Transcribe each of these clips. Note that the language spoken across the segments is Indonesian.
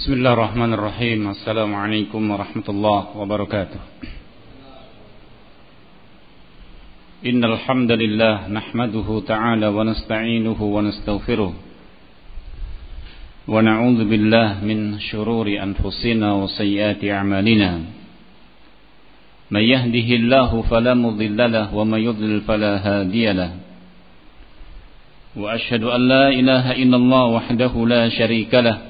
بسم الله الرحمن الرحيم السلام عليكم ورحمة الله وبركاته إن الحمد لله نحمده تعالى ونستعينه ونستغفره ونعوذ بالله من شرور أنفسنا وسيئات أعمالنا من يهده الله فلا مضل له ومن يضلل فلا هادي له وأشهد أن لا إله إلا الله وحده لا شريك له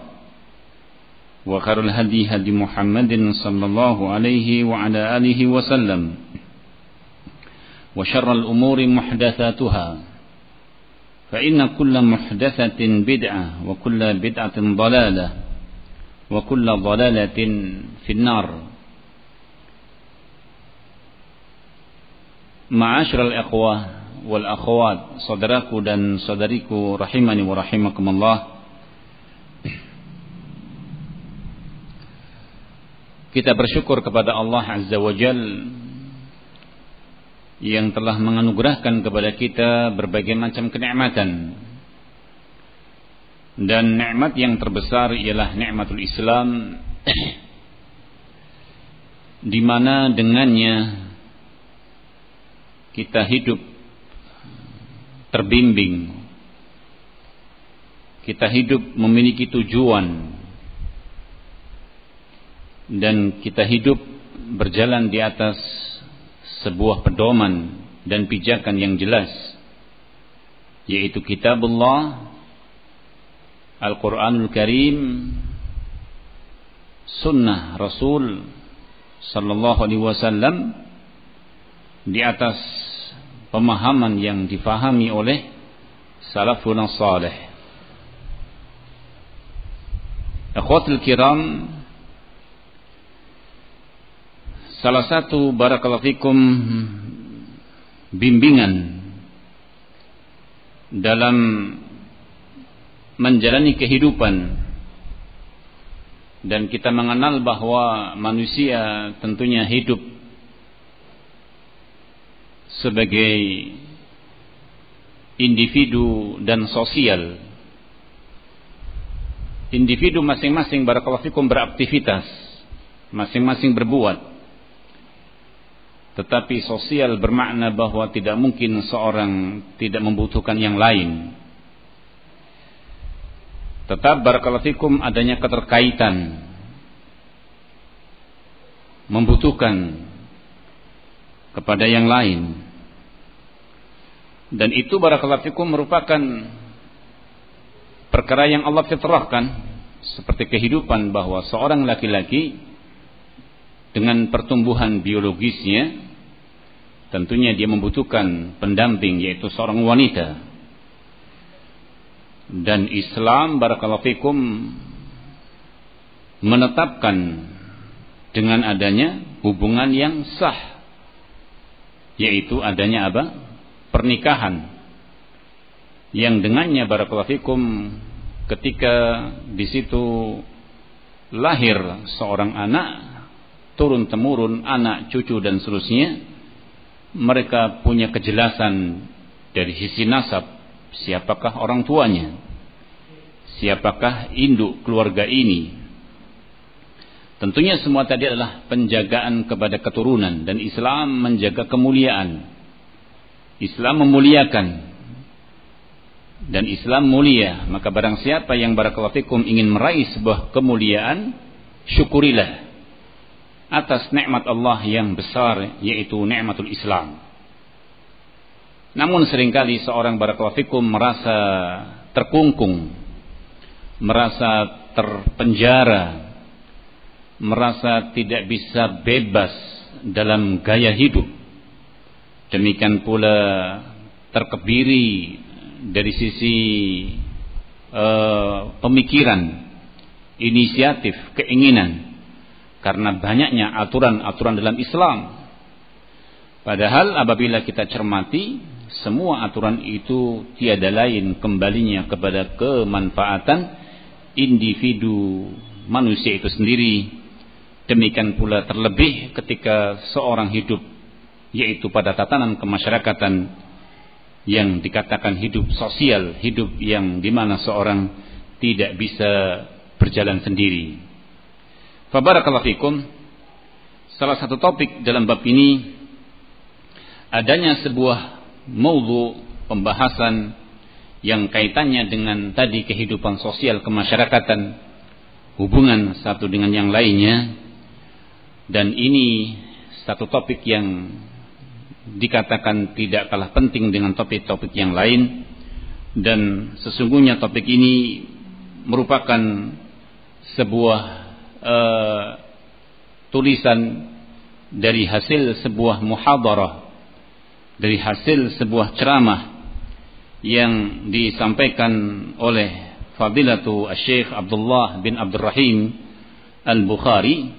وخير الهدي هدي محمد صلى الله عليه وعلى آله وسلم. وشر الأمور محدثاتها. فإن كل محدثة بدعة وكل بدعة ضلالة وكل ضلالة في النار. معاشر الإخوة والأخوات صدراku dan rahimani wa rahimakumullah Kita bersyukur kepada Allah Azza wa Jal yang telah menganugerahkan kepada kita berbagai macam kenikmatan. Dan nikmat yang terbesar ialah nikmatul Islam di mana dengannya kita hidup terbimbing. Kita hidup memiliki tujuan dan kita hidup berjalan di atas sebuah pedoman dan pijakan yang jelas yaitu kitabullah Al-Qur'anul Karim sunnah Rasul sallallahu alaihi wasallam di atas pemahaman yang difahami oleh salafun salih. Akhwatul kiram salah satu barakallahu fikum bimbingan dalam menjalani kehidupan. Dan kita mengenal bahwa manusia tentunya hidup sebagai individu dan sosial. Individu masing-masing barakallahu beraktivitas masing-masing berbuat tetapi sosial bermakna bahwa tidak mungkin seorang tidak membutuhkan yang lain. Tetap barakalatikum adanya keterkaitan. Membutuhkan kepada yang lain. Dan itu barakalatikum merupakan perkara yang Allah fitrahkan seperti kehidupan bahwa seorang laki-laki dengan pertumbuhan biologisnya tentunya dia membutuhkan pendamping yaitu seorang wanita. Dan Islam barakallahu fikum menetapkan dengan adanya hubungan yang sah yaitu adanya apa? Pernikahan. Yang dengannya barakallahu fikum ketika di situ lahir seorang anak turun temurun anak cucu dan seterusnya mereka punya kejelasan dari sisi nasab siapakah orang tuanya? Siapakah induk keluarga ini? Tentunya semua tadi adalah penjagaan kepada keturunan dan Islam menjaga kemuliaan. Islam memuliakan dan Islam mulia. Maka barang siapa yang barakallahu ingin meraih sebuah kemuliaan syukurilah atas nikmat Allah yang besar yaitu nikmatul Islam. Namun sering kali seorang barakallahu merasa terkungkung, merasa terpenjara, merasa tidak bisa bebas dalam gaya hidup. Demikian pula terkebiri dari sisi uh, pemikiran, inisiatif, keinginan karena banyaknya aturan-aturan dalam Islam. Padahal apabila kita cermati semua aturan itu tiada lain kembalinya kepada kemanfaatan individu manusia itu sendiri. Demikian pula terlebih ketika seorang hidup yaitu pada tatanan kemasyarakatan yang dikatakan hidup sosial, hidup yang di mana seorang tidak bisa berjalan sendiri. Fabarakallahu fikum. Salah satu topik dalam bab ini adanya sebuah maudhu pembahasan yang kaitannya dengan tadi kehidupan sosial kemasyarakatan, hubungan satu dengan yang lainnya, dan ini satu topik yang dikatakan tidak kalah penting dengan topik-topik yang lain, dan sesungguhnya topik ini merupakan sebuah uh, tulisan dari hasil sebuah muhadarah dari hasil sebuah ceramah yang disampaikan oleh Fadilatu Syekh Abdullah bin Abdurrahim Al-Bukhari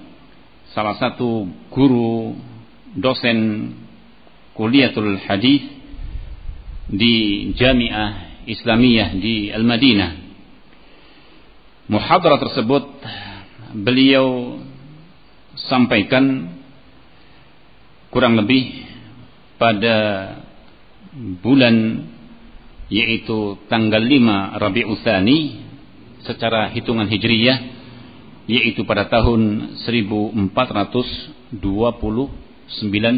salah satu guru dosen kuliatul hadis di Jamiah Islamiyah di Al-Madinah. Muhadarah tersebut beliau sampaikan kurang lebih pada bulan yaitu tanggal 5 Rabiul Tsani secara hitungan Hijriyah yaitu pada tahun 1429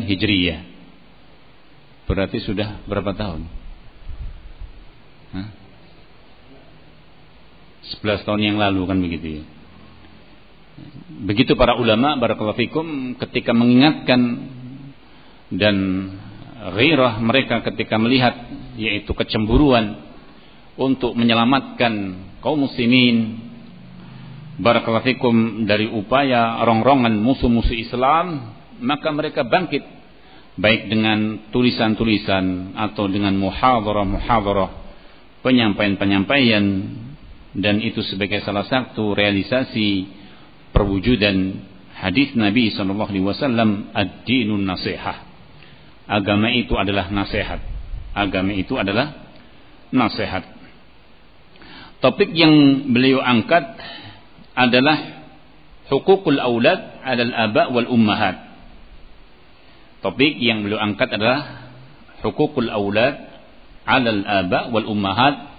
Hijriyah. Berarti sudah berapa tahun? Hah? 11 tahun yang lalu kan begitu ya. Begitu para ulama barakallahu fikum ketika mengingatkan dan ghirah mereka ketika melihat yaitu kecemburuan untuk menyelamatkan kaum muslimin barakallahu fikum dari upaya rongrongan musuh-musuh Islam maka mereka bangkit. Baik dengan tulisan-tulisan atau dengan muhadarah-muhadarah penyampaian-penyampaian dan itu sebagai salah satu realisasi perwujudan hadis Nabi sallallahu alaihi wasallam ad-dinun agama itu adalah nasihat. Agama itu adalah nasihat. Topik yang beliau angkat adalah hukukul aulad adal aba wal ummahat. Topik yang beliau angkat adalah hukukul aulad alal aba wal ummahat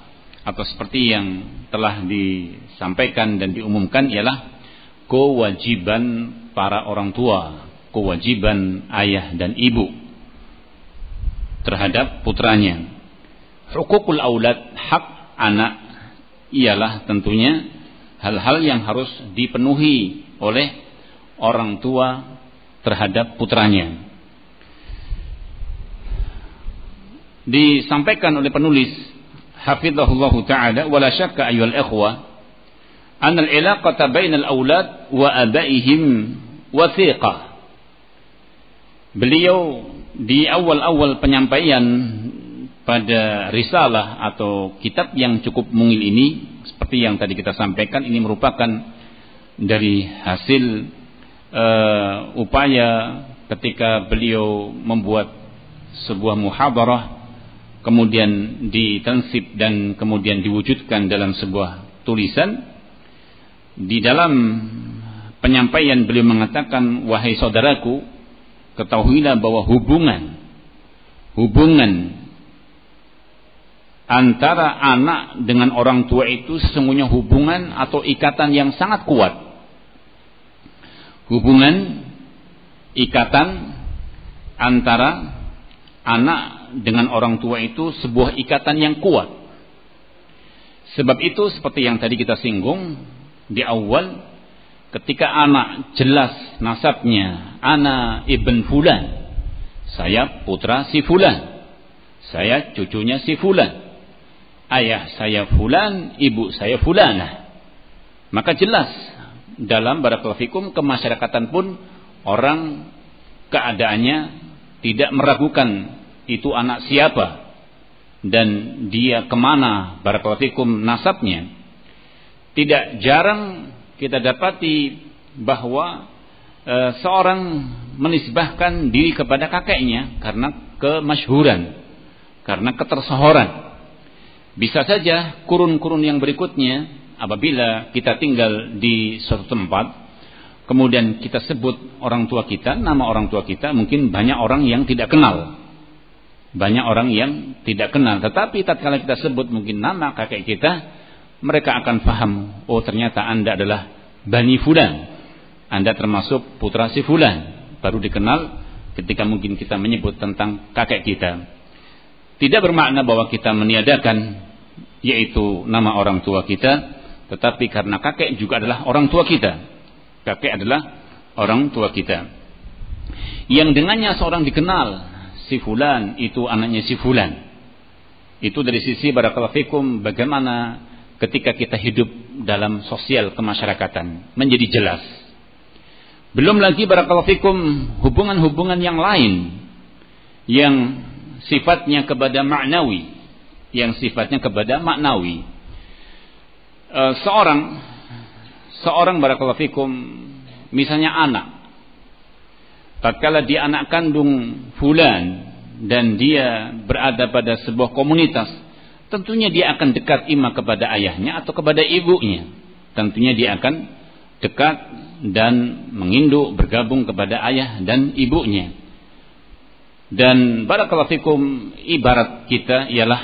atau seperti yang telah disampaikan dan diumumkan ialah kewajiban para orang tua, kewajiban ayah dan ibu terhadap putranya. Hukukul aulad, hak anak ialah tentunya hal-hal yang harus dipenuhi oleh orang tua terhadap putranya. Disampaikan oleh penulis hafizahullah taala wala syakka ayyuhal ikhwa anna al-ilaqata bainal aulad wa abaihim wathiqah. Beliau di awal-awal penyampaian pada risalah atau kitab yang cukup mungil ini seperti yang tadi kita sampaikan ini merupakan dari hasil uh, upaya ketika beliau membuat sebuah muhadarah kemudian ditensip dan kemudian diwujudkan dalam sebuah tulisan di dalam penyampaian beliau mengatakan wahai saudaraku ketahuilah bahwa hubungan hubungan antara anak dengan orang tua itu sesungguhnya hubungan atau ikatan yang sangat kuat. Hubungan ikatan antara anak dengan orang tua itu sebuah ikatan yang kuat. Sebab itu seperti yang tadi kita singgung di awal ketika anak jelas nasabnya, anak ibn fulan, saya putra si fulan, saya cucunya si fulan, ayah saya fulan, ibu saya fulanah. Maka jelas dalam barakallahu kemasyarakatan pun orang keadaannya tidak meragukan itu anak siapa dan dia ke mana barakallahu nasabnya. Tidak jarang kita dapati bahwa e, seorang menisbahkan diri kepada kakeknya karena kemasyhuran, karena ketersohoran. Bisa saja kurun-kurun yang berikutnya apabila kita tinggal di suatu tempat kemudian kita sebut orang tua kita, nama orang tua kita, mungkin banyak orang yang tidak kenal. Banyak orang yang tidak kenal, tetapi tatkala kita sebut mungkin nama kakek kita, mereka akan paham, oh ternyata Anda adalah Bani Fulan. Anda termasuk putra si Fulan. Baru dikenal ketika mungkin kita menyebut tentang kakek kita. Tidak bermakna bahwa kita meniadakan yaitu nama orang tua kita, tetapi karena kakek juga adalah orang tua kita. Kakek adalah orang tua kita. Yang dengannya seorang dikenal, si Fulan itu anaknya si Fulan. Itu dari sisi barakallahu fikum bagaimana ketika kita hidup dalam sosial kemasyarakatan menjadi jelas. Belum lagi barakallahu fikum hubungan-hubungan yang lain yang sifatnya kepada maknawi, yang sifatnya kepada maknawi. E, seorang seorang barakallahu fikum misalnya anak tatkala dia anak kandung fulan dan dia berada pada sebuah komunitas tentunya dia akan dekat ima kepada ayahnya atau kepada ibunya. Tentunya dia akan dekat dan menginduk bergabung kepada ayah dan ibunya. Dan barakallahu fikum ibarat kita ialah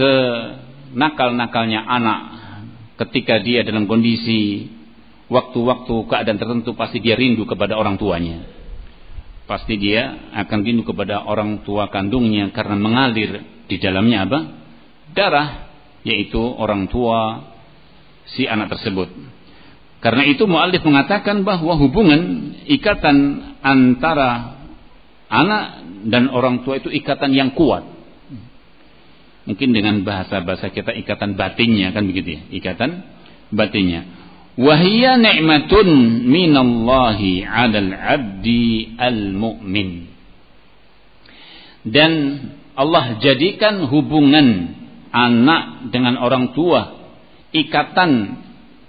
senakal-nakalnya anak ketika dia dalam kondisi waktu-waktu keadaan tertentu pasti dia rindu kepada orang tuanya. Pasti dia akan rindu kepada orang tua kandungnya karena mengalir di dalamnya apa? Darah yaitu orang tua si anak tersebut. Karena itu muallif mengatakan bahwa hubungan ikatan antara anak dan orang tua itu ikatan yang kuat. Mungkin dengan bahasa-bahasa kita ikatan batinnya kan begitu ya, ikatan batinnya. Wahia ni'matun minallahi 'alal 'abdi al-mu'min. Dan Allah jadikan hubungan anak dengan orang tua, ikatan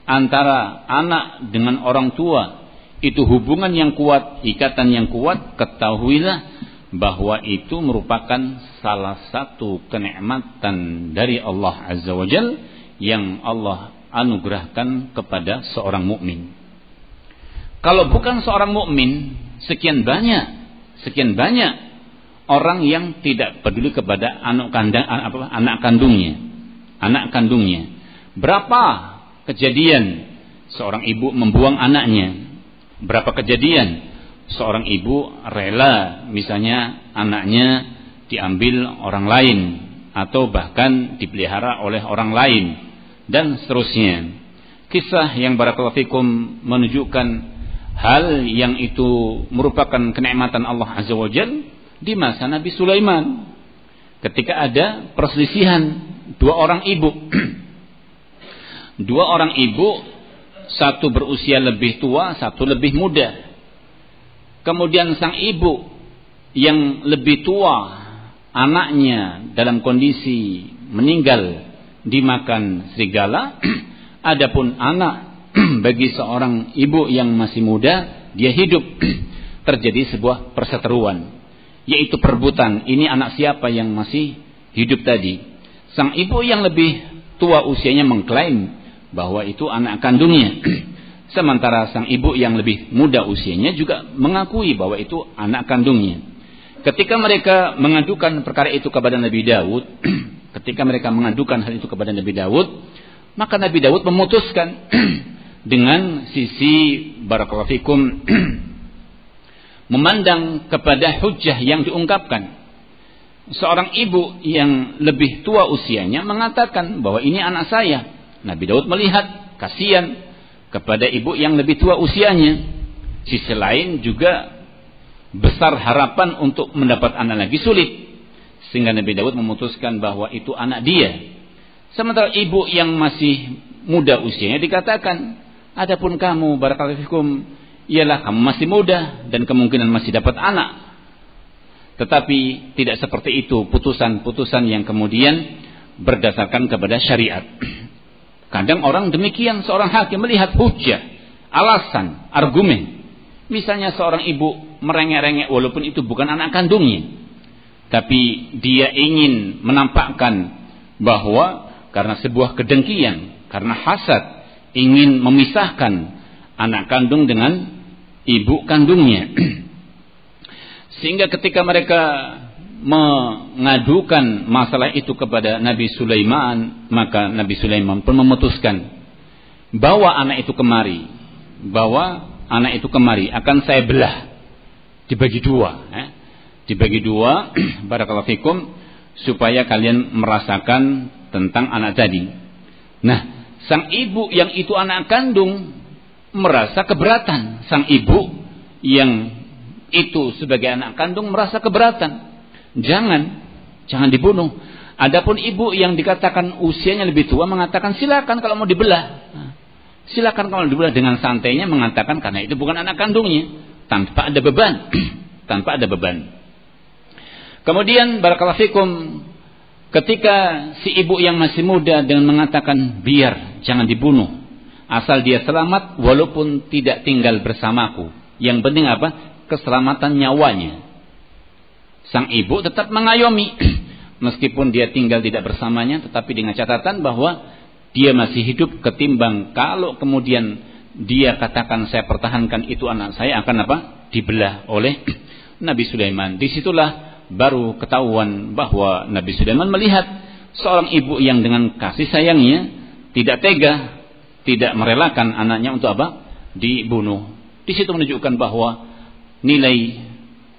antara anak dengan orang tua itu hubungan yang kuat, ikatan yang kuat, ketahuilah bahwa itu merupakan salah satu kenikmatan dari Allah Azza wa Jal yang Allah anugerahkan kepada seorang mukmin. Kalau bukan seorang mukmin, sekian banyak, sekian banyak orang yang tidak peduli kepada anak kandang apa, anak kandungnya. Anak kandungnya. Berapa kejadian seorang ibu membuang anaknya? Berapa kejadian seorang ibu rela misalnya anaknya diambil orang lain atau bahkan dipelihara oleh orang lain dan seterusnya. Kisah yang barakallahu fikum menunjukkan hal yang itu merupakan kenikmatan Allah azza wajalla di masa Nabi Sulaiman. Ketika ada perselisihan dua orang ibu. Dua orang ibu satu berusia lebih tua satu lebih muda. Kemudian sang ibu yang lebih tua anaknya dalam kondisi meninggal dimakan serigala. Adapun anak bagi seorang ibu yang masih muda dia hidup. Terjadi sebuah perseteruan yaitu perebutan. Ini anak siapa yang masih hidup tadi? Sang ibu yang lebih tua usianya mengklaim bahwa itu anak kandungnya. Sementara sang ibu yang lebih muda usianya juga mengakui bahwa itu anak kandungnya. Ketika mereka mengadukan perkara itu kepada Nabi Daud ketika mereka mengadukan hal itu kepada Nabi Daud maka Nabi Daud memutuskan dengan sisi barakallahu memandang kepada hujah yang diungkapkan. Seorang ibu yang lebih tua usianya mengatakan bahwa ini anak saya. Nabi Daud melihat kasihan kepada ibu yang lebih tua usianya. Sisi lain juga besar harapan untuk mendapat anak lagi sulit. Sehingga Nabi Daud memutuskan bahwa itu anak dia. Sementara ibu yang masih muda usianya dikatakan, adapun kamu barakallahu ialah kamu masih muda dan kemungkinan masih dapat anak. Tetapi tidak seperti itu putusan-putusan yang kemudian berdasarkan kepada syariat. Kadang orang demikian seorang hakim melihat hujah, alasan, argumen. Misalnya seorang ibu merengek-rengek walaupun itu bukan anak kandungnya. Tapi dia ingin menampakkan bahwa karena sebuah kedengkian, karena hasad, ingin memisahkan anak kandung dengan ibu kandungnya. Sehingga ketika mereka mengadukan masalah itu kepada Nabi Sulaiman, maka Nabi Sulaiman pun memutuskan bawa anak itu kemari, bawa anak itu kemari akan saya belah dibagi dua, eh? dibagi dua, barakallahu fikum supaya kalian merasakan tentang anak tadi. Nah, sang ibu yang itu anak kandung merasa keberatan. Sang ibu yang itu sebagai anak kandung merasa keberatan. Jangan, jangan dibunuh. Adapun ibu yang dikatakan usianya lebih tua mengatakan silakan kalau mau dibelah. Silakan kalau dibelah dengan santainya mengatakan karena itu bukan anak kandungnya tanpa ada beban, tanpa ada beban. Kemudian barakallahu fikum ketika si ibu yang masih muda dengan mengatakan biar jangan dibunuh Asal dia selamat walaupun tidak tinggal bersamaku. Yang penting apa? Keselamatan nyawanya. Sang ibu tetap mengayomi. Meskipun dia tinggal tidak bersamanya. Tetapi dengan catatan bahwa dia masih hidup ketimbang kalau kemudian dia katakan saya pertahankan itu anak saya akan apa? Dibelah oleh Nabi Sulaiman. Di situlah baru ketahuan bahwa Nabi Sulaiman melihat seorang ibu yang dengan kasih sayangnya tidak tega tidak merelakan anaknya untuk apa? Dibunuh. Di situ menunjukkan bahwa nilai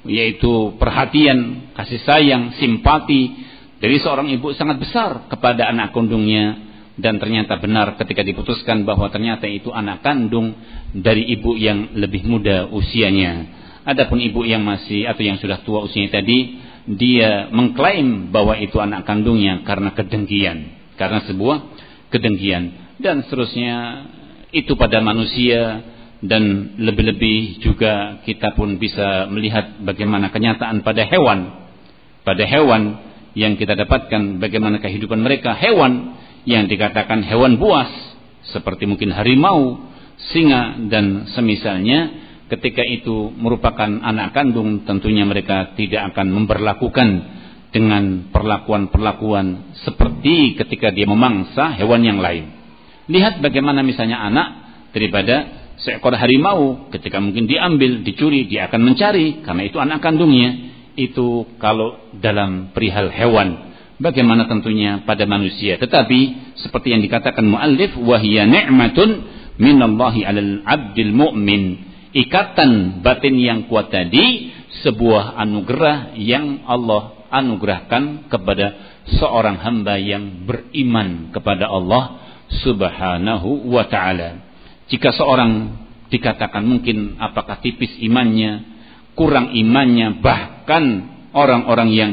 yaitu perhatian, kasih sayang, simpati dari seorang ibu sangat besar kepada anak kandungnya dan ternyata benar ketika diputuskan bahwa ternyata itu anak kandung dari ibu yang lebih muda usianya. Adapun ibu yang masih atau yang sudah tua usianya tadi, dia mengklaim bahwa itu anak kandungnya karena kedengkian, karena sebuah kedengkian dan seterusnya. Itu pada manusia dan lebih-lebih juga kita pun bisa melihat bagaimana kenyataan pada hewan. Pada hewan yang kita dapatkan bagaimana kehidupan mereka. Hewan yang dikatakan hewan buas seperti mungkin harimau singa dan semisalnya ketika itu merupakan anak kandung tentunya mereka tidak akan memperlakukan dengan perlakuan-perlakuan seperti ketika dia memangsa hewan yang lain Lihat bagaimana misalnya anak daripada seekor harimau ketika mungkin diambil, dicuri, dia akan mencari karena itu anak kandungnya. Itu kalau dalam perihal hewan. Bagaimana tentunya pada manusia. Tetapi seperti yang dikatakan muallif wahia ni'matun minallahi 'alal 'abdil mu'min. Ikatan batin yang kuat tadi sebuah anugerah yang Allah anugerahkan kepada seorang hamba yang beriman kepada Allah subhanahu wa ta'ala. Jika seorang dikatakan mungkin apakah tipis imannya, kurang imannya, bahkan orang-orang yang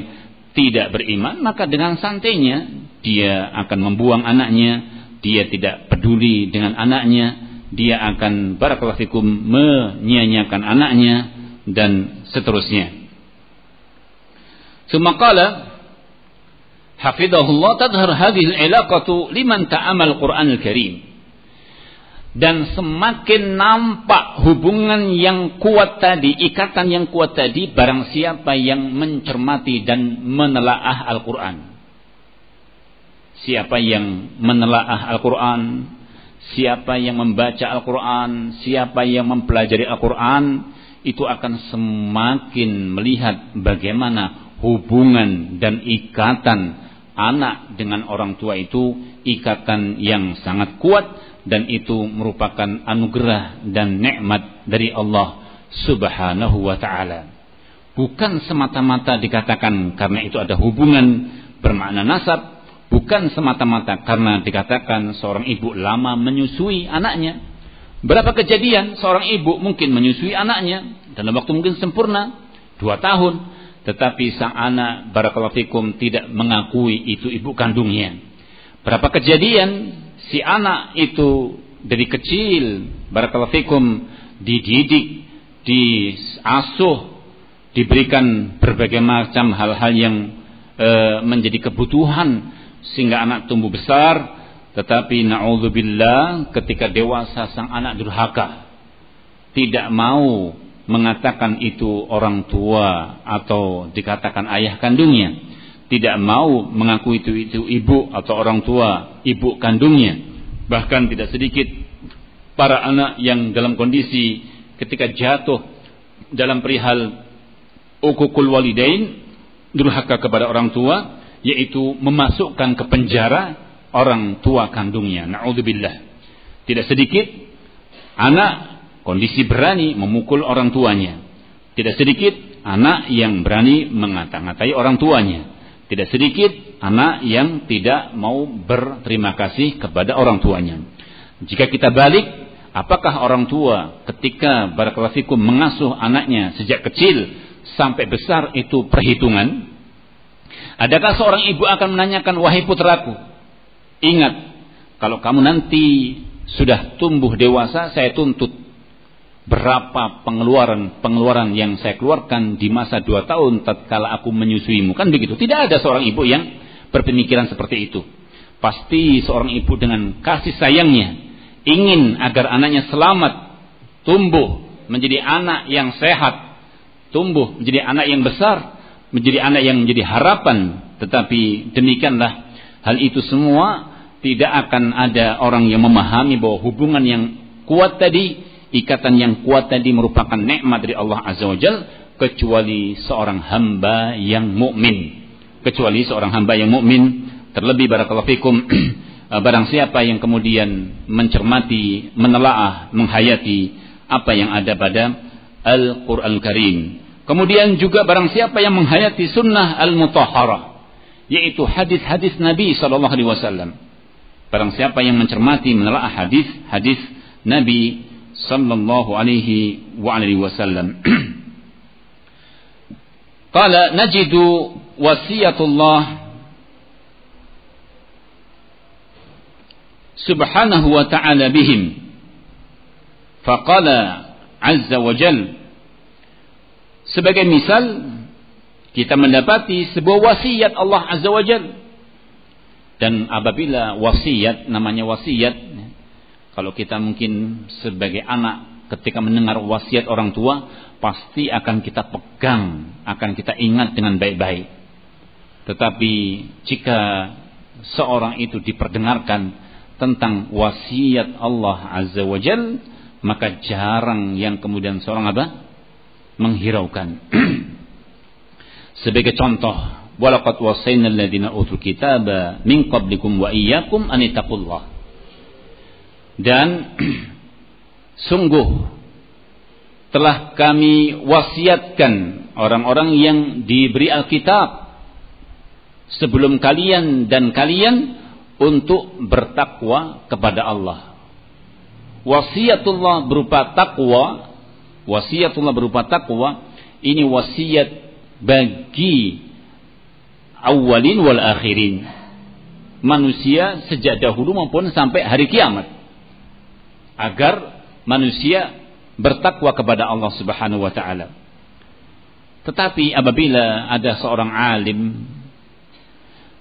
tidak beriman, maka dengan santainya dia akan membuang anaknya, dia tidak peduli dengan anaknya, dia akan barakallahu menyanyiakan anaknya dan seterusnya. Semakala hafidhahullah tadhar hadhihi al-ilaqatu liman ta'amal Qur'an al-Karim. Dan semakin nampak hubungan yang kuat tadi, ikatan yang kuat tadi, barang siapa yang mencermati dan menelaah Al-Quran. Siapa yang menelaah Al-Quran, siapa yang membaca Al-Quran, siapa yang mempelajari Al-Quran, itu akan semakin melihat bagaimana hubungan dan ikatan anak dengan orang tua itu ikatan yang sangat kuat dan itu merupakan anugerah dan nikmat dari Allah Subhanahu wa taala. Bukan semata-mata dikatakan karena itu ada hubungan bermakna nasab, bukan semata-mata karena dikatakan seorang ibu lama menyusui anaknya. Berapa kejadian seorang ibu mungkin menyusui anaknya dalam waktu mungkin sempurna dua tahun, tetapi sang anak barakallahu fikum tidak mengakui itu ibu kandungnya. Berapa kejadian si anak itu dari kecil barakallahu fikum dididik, diasuh, diberikan berbagai macam hal-hal yang e, menjadi kebutuhan sehingga anak tumbuh besar tetapi na'udzubillah ketika dewasa sang anak durhaka. Tidak mau mengatakan itu orang tua atau dikatakan ayah kandungnya. Tidak mau mengaku itu itu ibu atau orang tua ibu kandungnya. Bahkan tidak sedikit para anak yang dalam kondisi ketika jatuh dalam perihal ukukul walidain durhaka kepada orang tua yaitu memasukkan ke penjara orang tua kandungnya. Naudzubillah. Tidak sedikit anak kondisi berani memukul orang tuanya. Tidak sedikit anak yang berani mengata-ngatai orang tuanya. Tidak sedikit anak yang tidak mau berterima kasih kepada orang tuanya. Jika kita balik, apakah orang tua ketika barakallahu mengasuh anaknya sejak kecil sampai besar itu perhitungan? Adakah seorang ibu akan menanyakan, wahai putraku, Ingat, kalau kamu nanti sudah tumbuh dewasa, saya tuntut berapa pengeluaran-pengeluaran yang saya keluarkan di masa dua tahun tatkala aku menyusuimu. Kan begitu. Tidak ada seorang ibu yang berpemikiran seperti itu. Pasti seorang ibu dengan kasih sayangnya ingin agar anaknya selamat, tumbuh menjadi anak yang sehat, tumbuh menjadi anak yang besar, menjadi anak yang menjadi harapan. Tetapi demikianlah hal itu semua tidak akan ada orang yang memahami bahwa hubungan yang kuat tadi, ikatan yang kuat tadi merupakan nikmat dari Allah Azza wa Jal, kecuali seorang hamba yang mukmin. Kecuali seorang hamba yang mukmin, terlebih barakallahu fikum barang siapa yang kemudian mencermati, menelaah, menghayati apa yang ada pada Al-Qur'an Karim. Kemudian juga barang siapa yang menghayati sunnah al-mutahharah, yaitu hadis-hadis Nabi sallallahu alaihi wasallam Barang siapa yang mencermati menelaah hadis hadis Nabi sallallahu alaihi wa alihi wasallam. Qala najidu wasiyatullah subhanahu wa ta'ala bihim. Faqala azza wa jal sebagai misal kita mendapati sebuah wasiat Allah azza wa jalla dan apabila wasiat, namanya wasiat, kalau kita mungkin sebagai anak ketika mendengar wasiat orang tua, pasti akan kita pegang, akan kita ingat dengan baik-baik. Tetapi jika seorang itu diperdengarkan tentang wasiat Allah Azza wa Jal, maka jarang yang kemudian seorang apa? Menghiraukan. Sebagai contoh, walaqad wasayna alladziina utul kitaba min qablikum wa iyyakum an. Dan sungguh telah kami wasiatkan orang-orang yang diberi Alkitab sebelum kalian dan kalian untuk bertakwa kepada Allah. Wasiatullah berupa takwa, wasiatullah berupa takwa, ini wasiat bagi awalin wal akhirin. Manusia sejak dahulu maupun sampai hari kiamat. Agar manusia bertakwa kepada Allah Subhanahu wa taala. Tetapi apabila ada seorang alim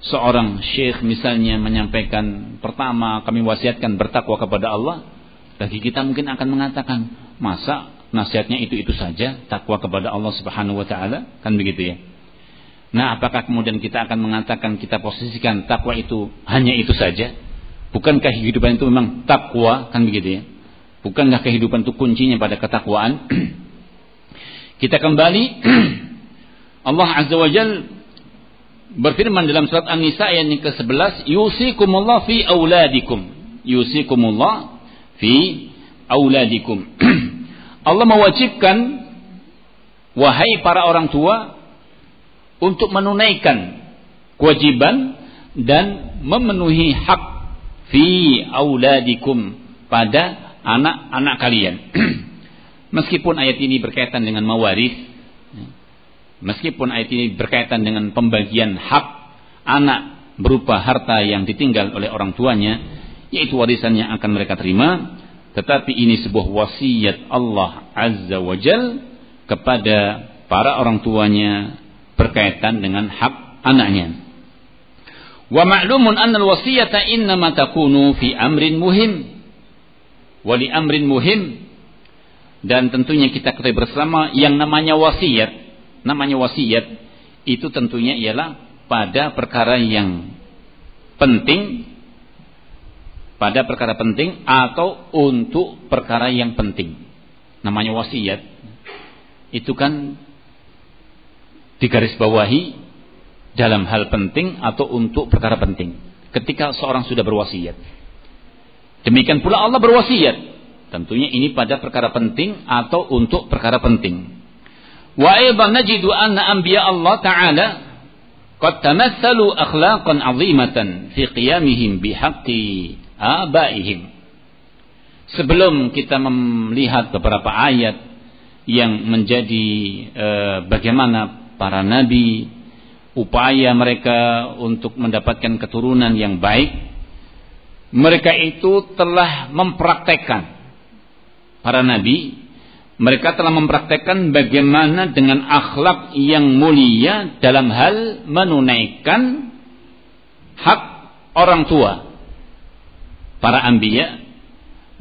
seorang syekh misalnya menyampaikan pertama kami wasiatkan bertakwa kepada Allah bagi kita mungkin akan mengatakan masa nasihatnya itu itu saja takwa kepada Allah Subhanahu wa taala kan begitu ya Nah, apakah kemudian kita akan mengatakan kita posisikan takwa itu hanya itu saja? Bukankah kehidupan itu memang takwa kan begitu ya? Bukankah kehidupan itu kuncinya pada ketakwaan? kita kembali Allah Azza wa Jal berfirman dalam surat An-Nisa ayat yang ke-11, "Yusikumullah fi auladikum." Yusikumullah fi auladikum. Allah mewajibkan wahai para orang tua untuk menunaikan kewajiban dan memenuhi hak fi auladikum pada anak-anak kalian. Meskipun ayat ini berkaitan dengan mawaris, meskipun ayat ini berkaitan dengan pembagian hak anak berupa harta yang ditinggal oleh orang tuanya, yaitu warisan yang akan mereka terima, tetapi ini sebuah wasiat Allah Azza wa Jal kepada para orang tuanya berkaitan dengan hak anaknya. Wa ma'lumun anna al-wasiyata innama takunu fi amrin muhim. Wa li amrin muhim dan tentunya kita ketahui bersama yang namanya wasiat, namanya wasiat itu tentunya ialah pada perkara yang penting pada perkara penting atau untuk perkara yang penting. Namanya wasiat. Itu kan digarisbawahi dalam hal penting atau untuk perkara penting. Ketika seorang sudah berwasiat. Demikian pula Allah berwasiat Tentunya ini pada perkara penting atau untuk perkara penting. Wa aidan najidu anna anbiya Allah Ta'ala qad tamathalu akhlaqan 'azimatan fi qiyamihim bihaqqi abaihim. Sebelum kita melihat beberapa ayat yang menjadi e, bagaimana para nabi upaya mereka untuk mendapatkan keturunan yang baik mereka itu telah mempraktekkan para nabi mereka telah mempraktekkan bagaimana dengan akhlak yang mulia dalam hal menunaikan hak orang tua. Para anbiya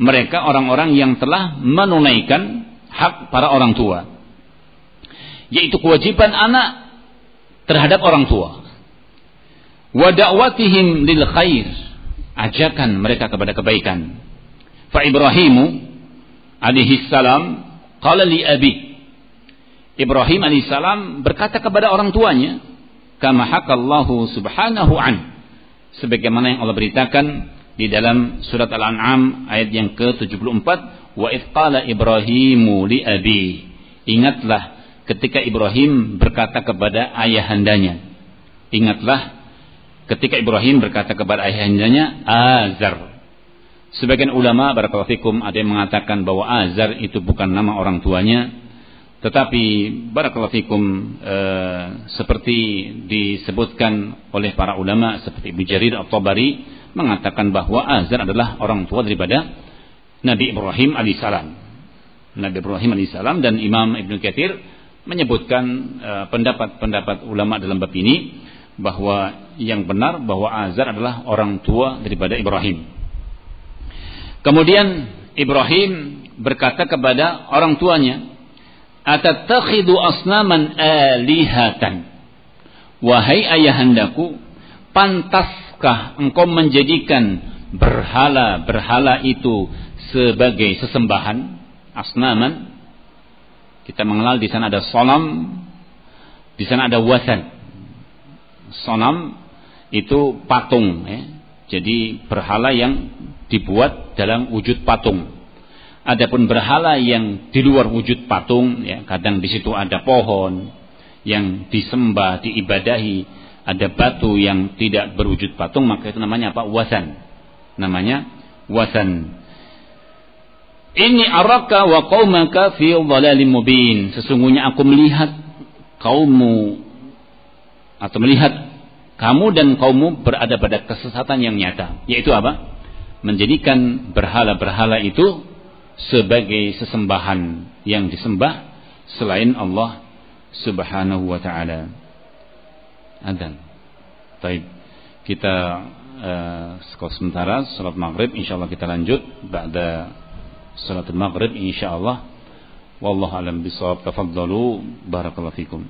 mereka orang-orang yang telah menunaikan hak para orang tua. Yaitu kewajiban anak terhadap orang tua. Wa da'watihim lil khair. Ajakan mereka kepada kebaikan. Fa Ibrahimu alaihi salam qala li abi Ibrahim alaihi salam berkata kepada orang tuanya kama hakallahu subhanahu an sebagaimana yang Allah beritakan di dalam surat Al-An'am ayat yang ke-74 wa id qala Ibrahimu li abi ingatlah ketika Ibrahim berkata kepada ayahandanya ingatlah ketika Ibrahim berkata kepada ayahandanya azar Sebagian ulama barakallahu ada yang mengatakan bahwa Azar itu bukan nama orang tuanya tetapi barakallahu fikum e, seperti disebutkan oleh para ulama seperti Ibnu Jarir At-Tabari mengatakan bahwa Azar adalah orang tua daripada Nabi Ibrahim alaihissalam. Nabi Ibrahim alaihissalam dan Imam Ibnu Katsir menyebutkan eh, pendapat-pendapat ulama dalam bab ini bahwa yang benar bahwa Azar adalah orang tua daripada Ibrahim. Kemudian Ibrahim berkata kepada orang tuanya, "Atatakhidu asnaman alihatan?" Wahai ayahandaku, pantaskah engkau menjadikan berhala-berhala itu sebagai sesembahan? Asnaman. Kita mengenal di sana ada sonam, di sana ada wasan. Sonam itu patung, ya. jadi berhala yang dibuat dalam wujud patung. Adapun berhala yang di luar wujud patung, ya, kadang di situ ada pohon yang disembah, diibadahi, ada batu yang tidak berwujud patung, maka itu namanya apa? Wasan. Namanya wasan. Ini araka wa qaumaka fi dhalalim mubin. Sesungguhnya aku melihat kaummu atau melihat kamu dan kaummu berada pada kesesatan yang nyata. Yaitu apa? menjadikan berhala-berhala itu sebagai sesembahan yang disembah selain Allah Subhanahu wa taala. Adzan. Baik. Kita uh, sementara salat maghrib insyaallah kita lanjut ba'da صلاة المغرب إن شاء الله. والله أعلم بصواب. تفضلوا. بارك الله فيكم.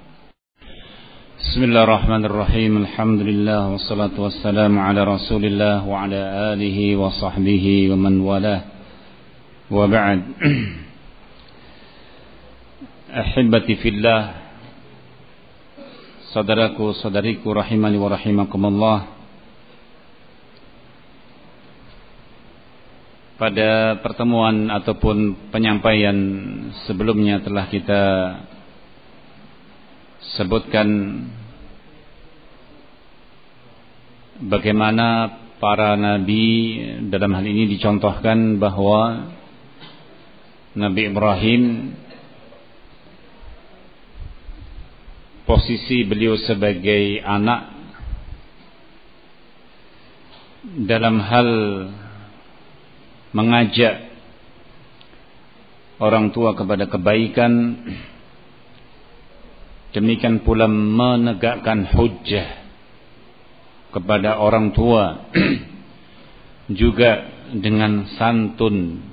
بسم الله الرحمن الرحيم. الحمد لله والصلاة والسلام على رسول الله وعلى آله وصحبه ومن والاه. وبعد. أحبتي في الله صدركوا صدركوا رحمني ورحمكم الله. Pada pertemuan ataupun penyampaian sebelumnya telah kita sebutkan bagaimana para nabi dalam hal ini dicontohkan bahwa Nabi Ibrahim posisi beliau sebagai anak dalam hal mengajak orang tua kepada kebaikan. Demikian pula menegakkan hujjah kepada orang tua. Juga dengan santun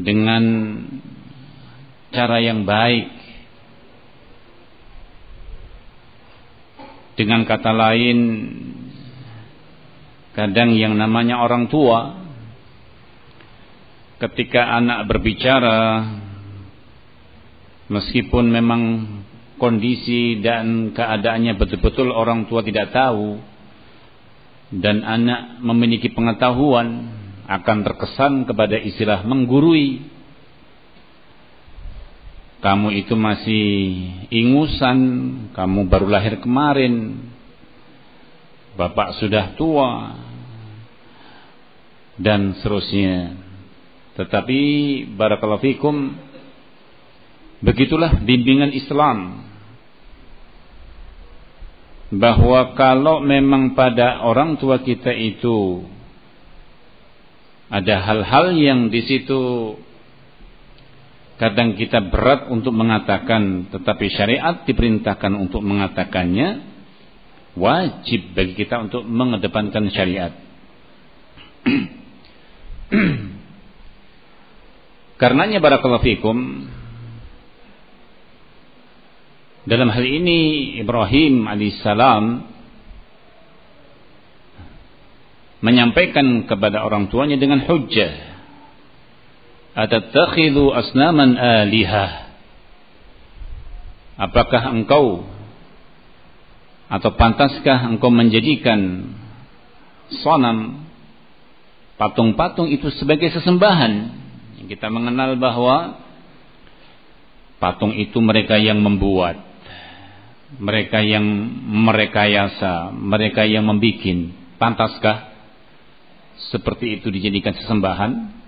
dengan cara yang baik dengan kata lain kadang yang namanya orang tua ketika anak berbicara meskipun memang kondisi dan keadaannya betul-betul orang tua tidak tahu dan anak memiliki pengetahuan akan terkesan kepada istilah menggurui kamu itu masih ingusan kamu baru lahir kemarin bapak sudah tua dan seterusnya. Tetapi barakallahu fikum begitulah bimbingan Islam. Bahwa kalau memang pada orang tua kita itu ada hal-hal yang di situ kadang kita berat untuk mengatakan tetapi syariat diperintahkan untuk mengatakannya wajib bagi kita untuk mengedepankan syariat Karenanya barakallahu fikum dalam hal ini Ibrahim alaihissalam menyampaikan kepada orang tuanya dengan hujjah atattakhidhu asnaman alihah? Apakah engkau atau pantaskah engkau menjadikan sonam patung-patung itu sebagai sesembahan kita mengenal bahwa patung itu mereka yang membuat, mereka yang merekayasa, mereka yang membikin. Pantaskah seperti itu dijadikan sesembahan?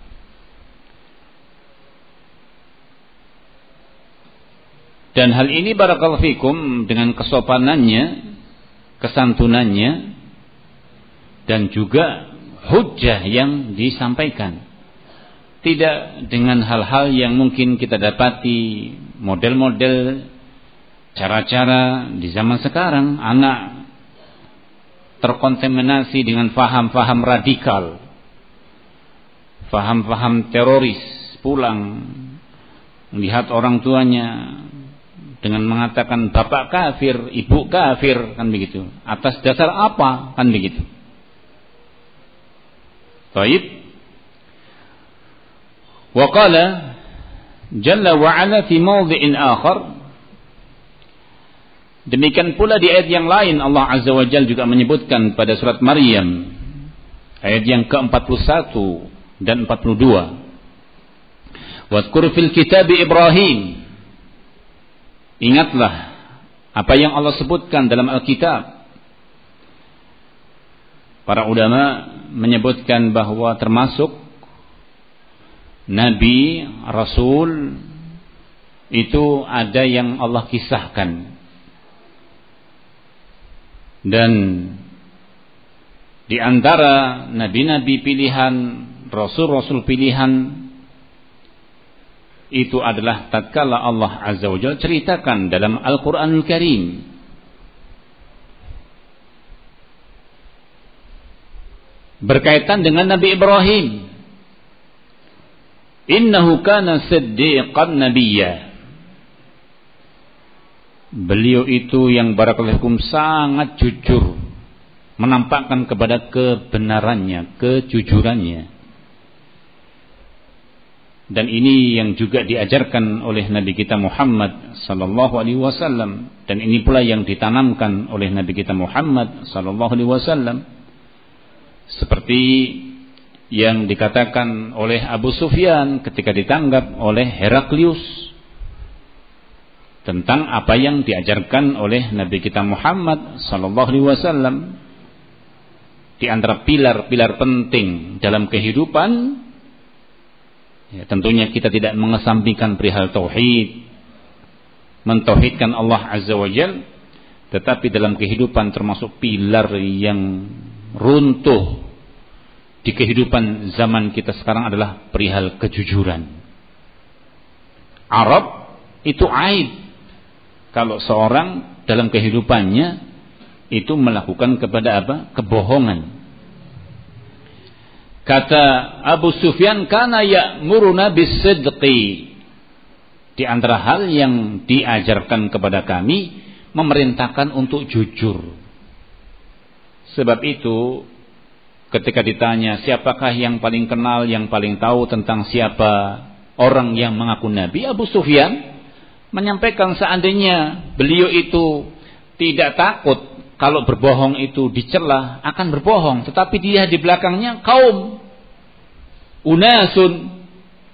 Dan hal ini barakallahu fikum dengan kesopanannya, kesantunannya dan juga hujah yang disampaikan tidak dengan hal-hal yang mungkin kita dapati model-model cara-cara di zaman sekarang anak terkontaminasi dengan faham-faham radikal faham-faham teroris pulang melihat orang tuanya dengan mengatakan bapak kafir, ibu kafir kan begitu. Atas dasar apa kan begitu. Baik, وقال جل وعلا في موضع آخر Demikian pula di ayat yang lain Allah Azza wa Jal juga menyebutkan pada surat Maryam ayat yang ke-41 dan 42. Wadhkur fil kitab Ibrahim. Ingatlah apa yang Allah sebutkan dalam Alkitab. Para ulama menyebutkan bahwa termasuk nabi, rasul itu ada yang Allah kisahkan. Dan di antara nabi-nabi pilihan, rasul-rasul pilihan itu adalah tatkala Allah Azza wa Jalla ceritakan dalam Al-Qur'anul Karim berkaitan dengan Nabi Ibrahim Innahu kana siddiqan nabiyya. Beliau itu yang barakallahu sangat jujur menampakkan kepada kebenarannya, kejujurannya. Dan ini yang juga diajarkan oleh Nabi kita Muhammad sallallahu alaihi wasallam dan ini pula yang ditanamkan oleh Nabi kita Muhammad sallallahu alaihi wasallam seperti yang dikatakan oleh Abu Sufyan ketika ditanggap oleh Heraklius tentang apa yang diajarkan oleh Nabi kita Muhammad sallallahu alaihi wasallam di antara pilar-pilar penting dalam kehidupan. Ya, tentunya kita tidak mengesampingkan perihal tauhid, mentauhidkan Allah Azza wa Jal, tetapi dalam kehidupan termasuk pilar yang runtuh di kehidupan zaman kita sekarang adalah perihal kejujuran. Arab itu aib kalau seorang dalam kehidupannya itu melakukan kepada apa? kebohongan Kata Abu Sufyan kana ya'muruna bisidqi. Di antara hal yang diajarkan kepada kami memerintahkan untuk jujur. Sebab itu ketika ditanya siapakah yang paling kenal, yang paling tahu tentang siapa orang yang mengaku nabi, Abu Sufyan? Menyampaikan seandainya beliau itu tidak takut kalau berbohong itu dicela akan berbohong. Tetapi dia di belakangnya kaum. Unasun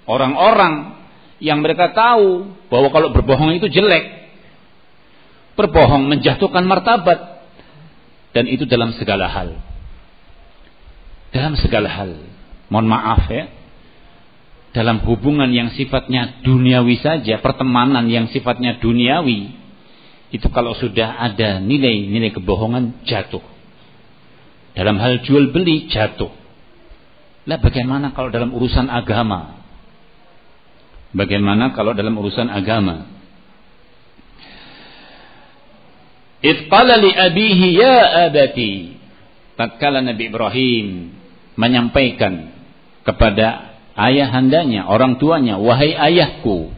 orang-orang yang mereka tahu bahwa kalau berbohong itu jelek. Berbohong menjatuhkan martabat dan itu dalam segala hal dalam segala hal mohon maaf ya dalam hubungan yang sifatnya duniawi saja pertemanan yang sifatnya duniawi itu kalau sudah ada nilai-nilai kebohongan jatuh. Dalam hal jual beli jatuh. Lah bagaimana kalau dalam urusan agama? Bagaimana kalau dalam urusan agama? Itqala li abihi ya abati. Tatkala Nabi Ibrahim menyampaikan kepada ayahandanya, orang tuanya, wahai ayahku,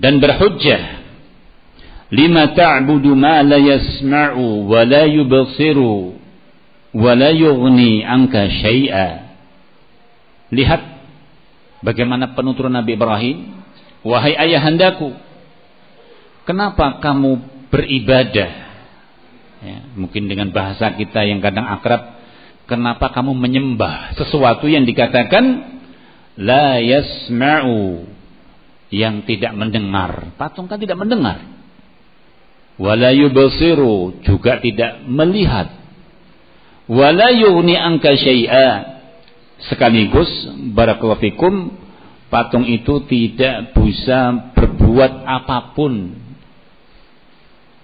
dan berhujjah lima ta'budu ma la yasma'u wa la yubsiru wa la yughni anka syai'a lihat bagaimana penuturan Nabi Ibrahim wahai ayahandaku kenapa kamu beribadah ya, mungkin dengan bahasa kita yang kadang akrab kenapa kamu menyembah sesuatu yang dikatakan la yasma'u yang tidak mendengar. Patung kan tidak mendengar. Wala yubsiru juga tidak melihat. Wala yughni anka syai'a. Sekaligus barakallahu patung itu tidak bisa berbuat apa pun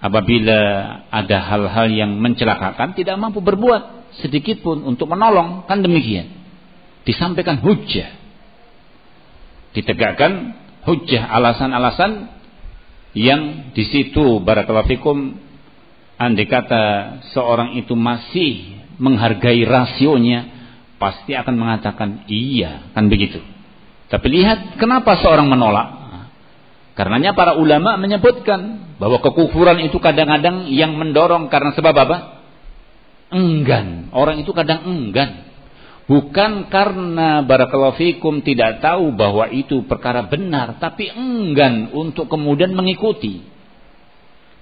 apabila ada hal-hal yang mencelakakan tidak mampu berbuat sedikit pun untuk menolong kan demikian. Disampaikan hujah ditegakkan hujjah alasan-alasan yang di situ barakallahu fikum andai kata seorang itu masih menghargai rasionya pasti akan mengatakan iya kan begitu. Tapi lihat kenapa seorang menolak karenanya para ulama menyebutkan bahwa kekufuran itu kadang-kadang yang mendorong karena sebab apa enggan orang itu kadang enggan Bukan karena barakallahu fikum tidak tahu bahwa itu perkara benar, tapi enggan untuk kemudian mengikuti.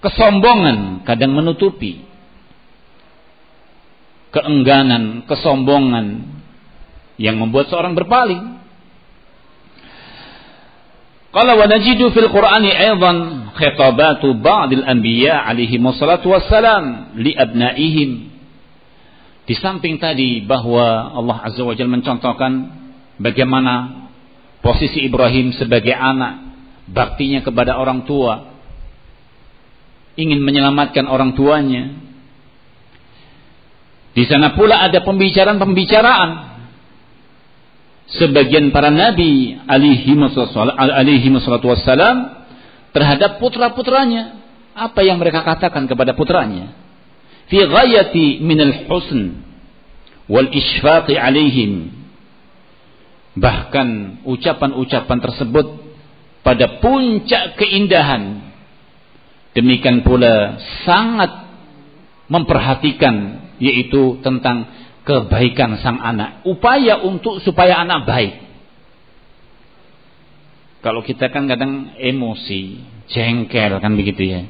Kesombongan kadang menutupi. Keengganan, kesombongan yang membuat seorang berpaling. Qala wa najidu fil Qur'ani aidan khitabatu ba'dil anbiya alaihi wassalatu wassalam li abnaihim di samping tadi bahwa Allah Azza wa Jalla mencontohkan bagaimana posisi Ibrahim sebagai anak, baktinya kepada orang tua, ingin menyelamatkan orang tuanya. Di sana pula ada pembicaraan-pembicaraan sebagian para nabi alaihi wassalam terhadap putra-putranya. Apa yang mereka katakan kepada putranya? fi ghayati minal husn wal isfaqi alaihim bahkan ucapan-ucapan tersebut pada puncak keindahan demikian pula sangat memperhatikan yaitu tentang kebaikan sang anak upaya untuk supaya anak baik kalau kita kan kadang emosi jengkel kan begitu ya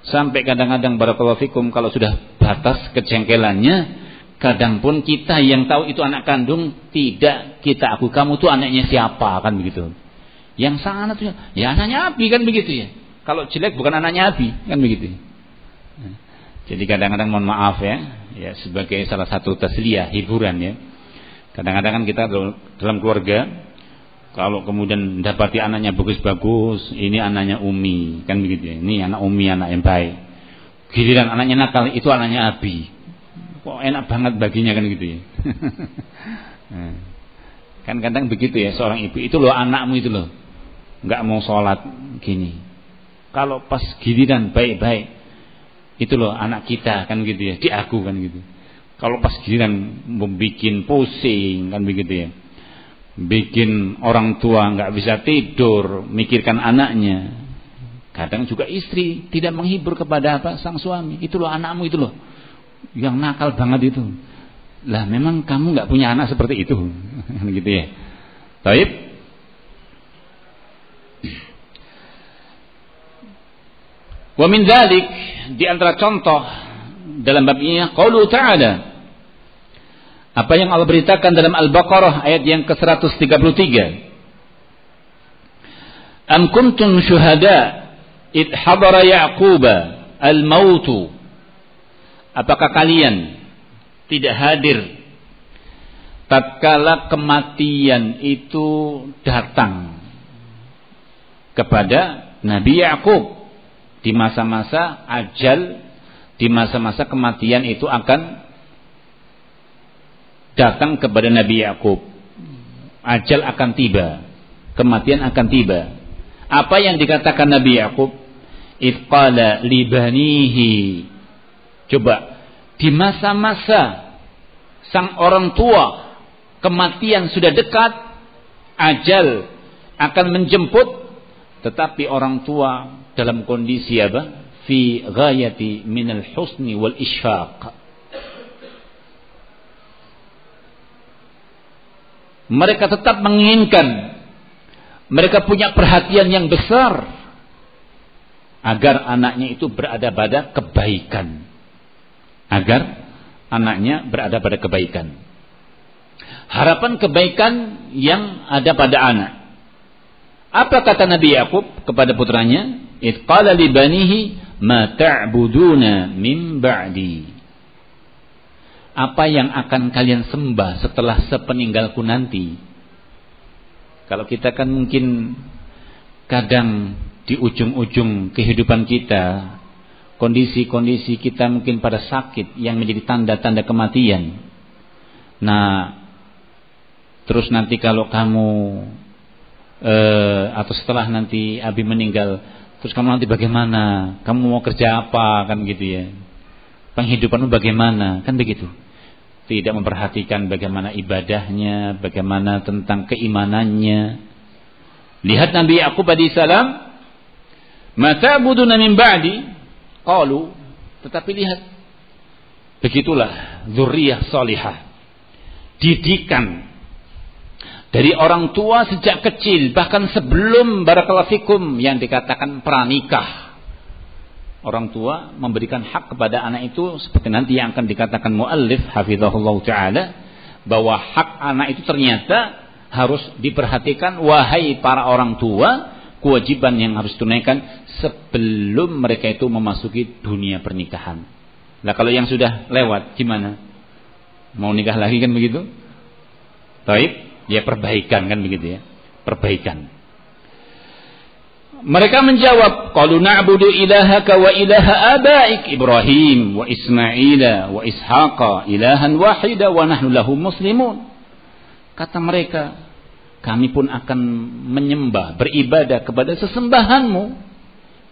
Sampai kadang-kadang barakallahu fikum kalau sudah batas kejengkelannya, kadang pun kita yang tahu itu anak kandung tidak kita aku kamu tuh anaknya siapa kan begitu. Yang sangat ya anaknya Abi kan begitu ya. Kalau jelek bukan anaknya Abi kan begitu. Jadi kadang-kadang mohon maaf ya, ya sebagai salah satu tasliyah hiburan ya. Kadang-kadang kan kita dalam keluarga kalau kemudian dapati anaknya bagus-bagus, ini anaknya Umi, kan begitu ya. Ini anak Umi, anak yang baik. Giliran anaknya nakal, itu anaknya Abi. Kok enak banget baginya kan gitu ya. Nah, kan kadang begitu ya seorang ibu, itu loh anakmu itu loh. nggak mau sholat gini. Kalau pas giliran baik-baik, itu loh anak kita kan gitu ya, di aku kan gitu. Kalau pas giliran membuat pusing kan begitu ya bikin orang tua nggak bisa tidur, mikirkan anaknya. Kadang juga istri tidak menghibur kepada apa sang suami. Itu loh anakmu itu loh, yang nakal banget itu. Lah memang kamu nggak punya anak seperti itu, gitu ya. Taib. Wa min dzalik di antara contoh dalam bab ini qaulu ta'ala apa yang Allah beritakan dalam Al-Baqarah ayat yang ke-133. Am kuntum syuhada id hadara Yaquba al-mautu. Apakah kalian tidak hadir tatkala kematian itu datang kepada Nabi Yakub di masa-masa ajal di masa-masa kematian itu akan datang kepada Nabi Yakub. Ajal akan tiba, kematian akan tiba. Apa yang dikatakan Nabi Yakub? Ifqala libanihi. Coba di masa-masa sang orang tua kematian sudah dekat, ajal akan menjemput, tetapi orang tua dalam kondisi apa? Fi ghayati minal husni wal ishfaq. Mereka tetap menginginkan mereka punya perhatian yang besar agar anaknya itu berada pada kebaikan. Agar anaknya berada pada kebaikan. Harapan kebaikan yang ada pada anak. Apa kata Nabi Yakub kepada putranya itqala li banihi ma ta'buduna min ba'di apa yang akan kalian sembah setelah sepeninggalku nanti? Kalau kita kan mungkin kadang di ujung-ujung kehidupan kita, kondisi-kondisi kita mungkin pada sakit yang menjadi tanda-tanda kematian. Nah, terus nanti kalau kamu eh, atau setelah nanti Abi meninggal, terus kamu nanti bagaimana? Kamu mau kerja apa kan gitu ya? Penghidupanmu bagaimana? Kan begitu tidak memperhatikan bagaimana ibadahnya, bagaimana tentang keimanannya. Lihat Nabi Yakub alaihi salam, "Mata buduna min ba'di?" Qalu, tetapi lihat begitulah zuriyah salihah. Didikan dari orang tua sejak kecil bahkan sebelum barakallahu fikum yang dikatakan pranikah orang tua memberikan hak kepada anak itu seperti nanti yang akan dikatakan muallif hafizahullah taala bahwa hak anak itu ternyata harus diperhatikan wahai para orang tua kewajiban yang harus tunaikan sebelum mereka itu memasuki dunia pernikahan. Nah kalau yang sudah lewat gimana? Mau nikah lagi kan begitu? Taib, ya perbaikan kan begitu ya. Perbaikan. Mereka menjawab, "Qalu na'budu ilahaka wa ilaha abaik Ibrahim wa Ismaila wa Ishaqa ilahan wahida wa nahnu lahu muslimun." Kata mereka, kami pun akan menyembah, beribadah kepada sesembahanmu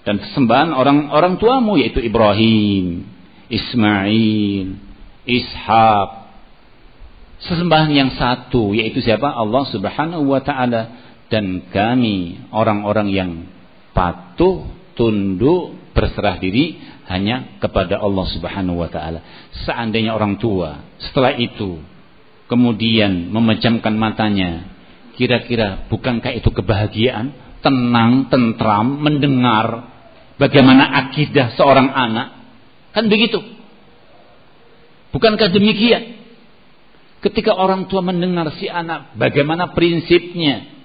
dan sesembahan orang-orang tuamu yaitu Ibrahim, Ismail, Ishaq. Sesembahan yang satu yaitu siapa? Allah Subhanahu wa taala dan kami orang-orang yang patuh, tunduk, berserah diri hanya kepada Allah Subhanahu wa taala. Seandainya orang tua setelah itu kemudian memejamkan matanya, kira-kira bukankah itu kebahagiaan, tenang, tentram mendengar bagaimana akidah seorang anak? Kan begitu. Bukankah demikian? Ketika orang tua mendengar si anak bagaimana prinsipnya,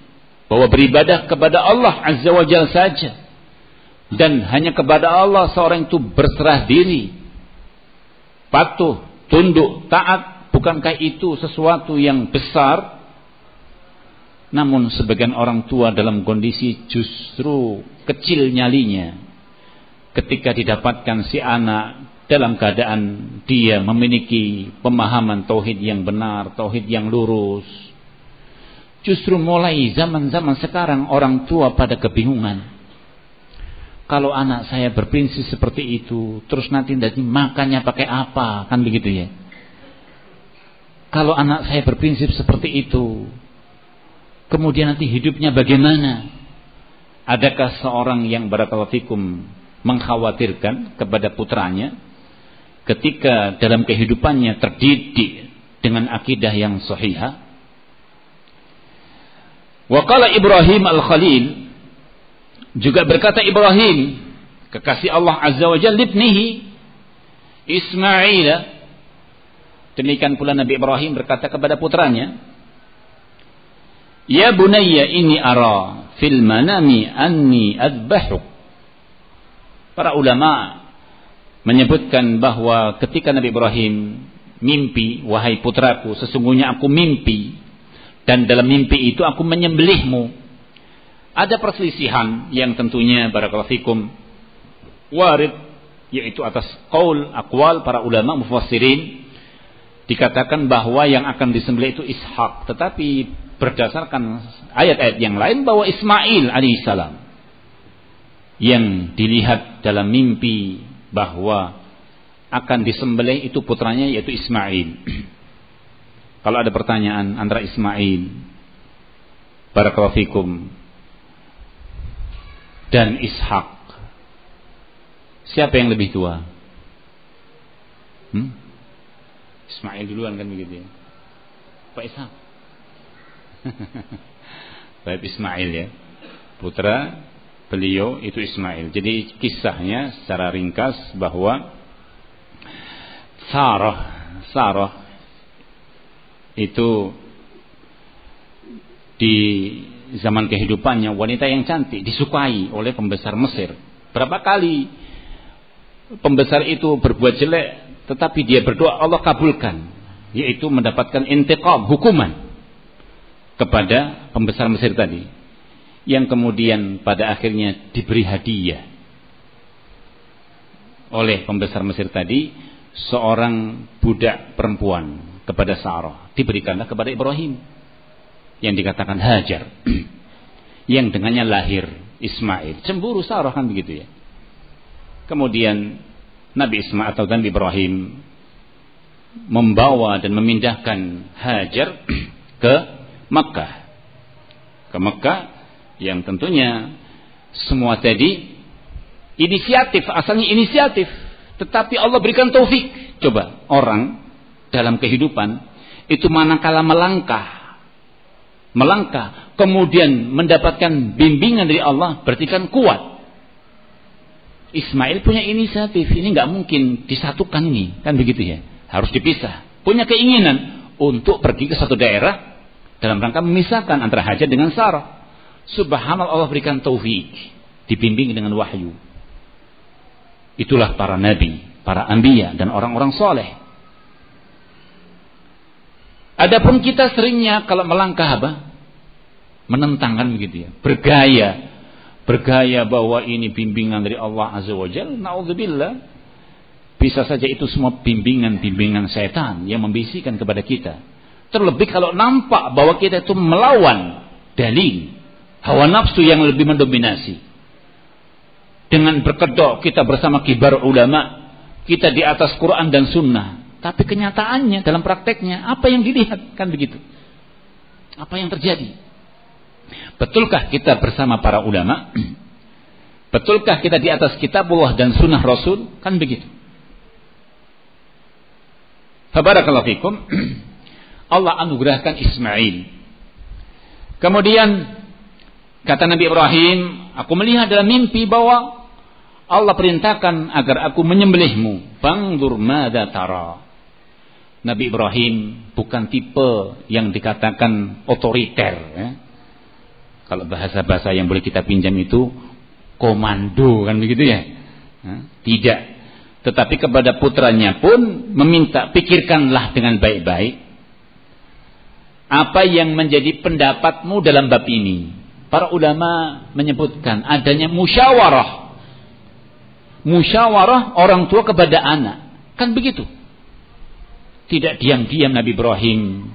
bahwa beribadah kepada Allah Azza wa Jalla saja. Dan hanya kepada Allah seorang itu berserah diri. Patuh tunduk taat. Bukankah itu sesuatu yang besar? Namun sebagian orang tua dalam kondisi justru kecil nyalinya. Ketika didapatkan si anak dalam keadaan dia memiliki pemahaman tauhid yang benar, tauhid yang lurus. Justru mulai zaman-zaman sekarang orang tua pada kebingungan. Kalau anak saya berprinsip seperti itu, terus nanti nanti makannya pakai apa? Kan begitu ya. Kalau anak saya berprinsip seperti itu, Kemudian nanti hidupnya bagaimana? Adakah seorang yang barakalatikum mengkhawatirkan kepada putranya ketika dalam kehidupannya terdidik dengan akidah yang sahihah? Wakala Ibrahim Al-Khalil juga berkata Ibrahim kekasih Allah Azza wa Jalla ibnihi Ismail demikian pula Nabi Ibrahim berkata kepada putranya Ya bunayya ini ara fil manami anni adbahuk. Para ulama menyebutkan bahwa ketika Nabi Ibrahim mimpi, wahai putraku, sesungguhnya aku mimpi dan dalam mimpi itu aku menyembelihmu. Ada perselisihan yang tentunya barakallahu fikum warid yaitu atas qaul akwal para ulama mufassirin dikatakan bahwa yang akan disembelih itu Ishak tetapi berdasarkan ayat-ayat yang lain bahwa Ismail alaihissalam yang dilihat dalam mimpi bahwa akan disembelih itu putranya yaitu Ismail. Kalau ada pertanyaan antara Ismail Barakallahu dan Ishak siapa yang lebih tua? Hmm? Ismail duluan kan begitu ya. Pak Ishak Baik Ismail ya. Putra beliau itu Ismail. Jadi kisahnya secara ringkas bahwa Sarah Sarah itu di zaman kehidupannya wanita yang cantik disukai oleh pembesar Mesir. Berapa kali pembesar itu berbuat jelek tetapi dia berdoa Allah kabulkan yaitu mendapatkan intiqam hukuman kepada pembesar Mesir tadi yang kemudian pada akhirnya diberi hadiah oleh pembesar Mesir tadi seorang budak perempuan kepada Sarah. Diberikanlah kepada Ibrahim yang dikatakan Hajar yang dengannya lahir Ismail. Cemburu Sarah kan begitu ya. Kemudian Nabi Ismail atau Nabi Ibrahim membawa dan memindahkan Hajar ke Makkah. Ke Makkah yang tentunya semua tadi inisiatif asalnya inisiatif. Tetapi Allah berikan taufik. Coba orang dalam kehidupan itu manakala melangkah melangkah kemudian mendapatkan bimbingan dari Allah berarti kan kuat. Ismail punya inisiatif. Ini nggak mungkin disatukan ini kan begitu ya? Harus dipisah. Punya keinginan untuk pergi ke satu daerah dalam rangka memisahkan antara Hajar dengan Sarah. Subhanallah Allah berikan taufik, dibimbing dengan wahyu. Itulah para nabi, para anbiya dan orang-orang soleh. Adapun kita seringnya kalau melangkah apa? Menentangkan begitu ya, bergaya, bergaya bahwa ini bimbingan dari Allah Azza wa Jalla. Nauzubillah. Bisa saja itu semua bimbingan-bimbingan setan yang membisikkan kepada kita Terlebih kalau nampak bahwa kita itu melawan dalil hawa nafsu yang lebih mendominasi. Dengan berkedok kita bersama kibar ulama, kita di atas Quran dan Sunnah. Tapi kenyataannya dalam prakteknya apa yang dilihat kan begitu? Apa yang terjadi? Betulkah kita bersama para ulama? Betulkah kita di atas kitabullah dan sunnah Rasul? Kan begitu. Fabarakallahu fikum. Allah anugerahkan Ismail. Kemudian kata Nabi Ibrahim, aku melihat dalam mimpi bahwa Allah perintahkan agar aku menyembelihmu. Bangdur mada tara. Nabi Ibrahim bukan tipe yang dikatakan otoriter. Ya. Kalau bahasa-bahasa yang boleh kita pinjam itu komando kan begitu ya. Tidak. Tetapi kepada putranya pun meminta pikirkanlah dengan baik-baik apa yang menjadi pendapatmu dalam bab ini. Para ulama menyebutkan adanya musyawarah. Musyawarah orang tua kepada anak. Kan begitu. Tidak diam-diam Nabi Ibrahim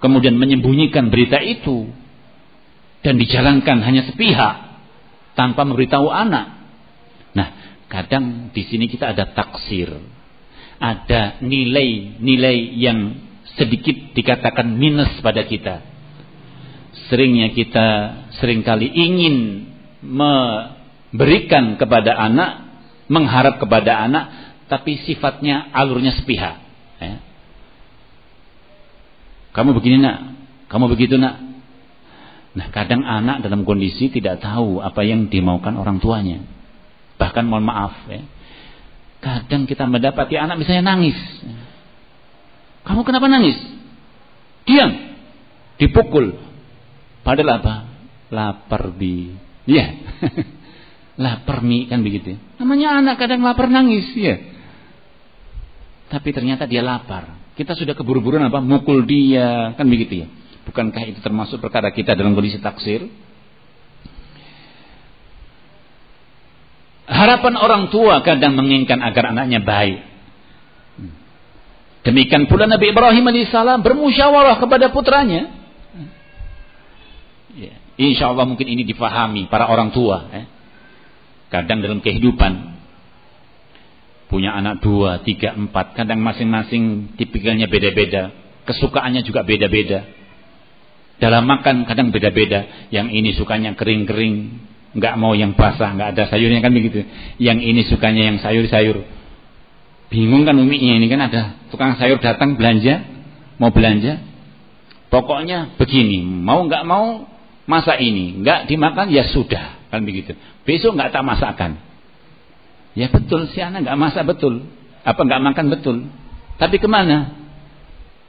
kemudian menyembunyikan berita itu dan dijalankan hanya sepihak tanpa memberitahu anak. Nah, kadang di sini kita ada taksir. Ada nilai-nilai yang sedikit dikatakan minus pada kita. Seringnya kita sering kali ingin memberikan kepada anak, mengharap kepada anak, tapi sifatnya alurnya sepihak. Ya. Kamu begini nak, kamu begitu nak. Nah kadang anak dalam kondisi tidak tahu apa yang dimaukan orang tuanya. Bahkan mohon maaf ya. Kadang kita mendapati anak misalnya nangis. Kamu kenapa nangis? Diam. Dipukul. Padahal apa? Lapar bi. Iya. lapar mi kan begitu. Namanya anak kadang lapar nangis ya. Tapi ternyata dia lapar. Kita sudah keburu-buruan apa? Mukul dia kan begitu ya. Bukankah itu termasuk perkara kita dalam kondisi taksir? Harapan orang tua kadang menginginkan agar anaknya baik. Demikian pula Nabi Ibrahim alaihissalam bermusyawarah kepada putranya. Ya, insya Allah mungkin ini difahami para orang tua. Ya. Kadang dalam kehidupan punya anak dua, tiga, empat, kadang masing-masing tipikalnya beda-beda, kesukaannya juga beda-beda. Dalam makan kadang beda-beda. Yang ini sukanya kering-kering, nggak mau yang basah, nggak ada sayurnya kan begitu. Yang ini sukanya yang sayur-sayur. Bingung kan uminya ini kan ada tukang sayur datang belanja, mau belanja. Pokoknya begini, mau nggak mau masa ini, nggak dimakan ya sudah kan begitu. Besok nggak tak masakan. Ya betul si anak nggak masak betul, apa nggak makan betul. Tapi ke mana?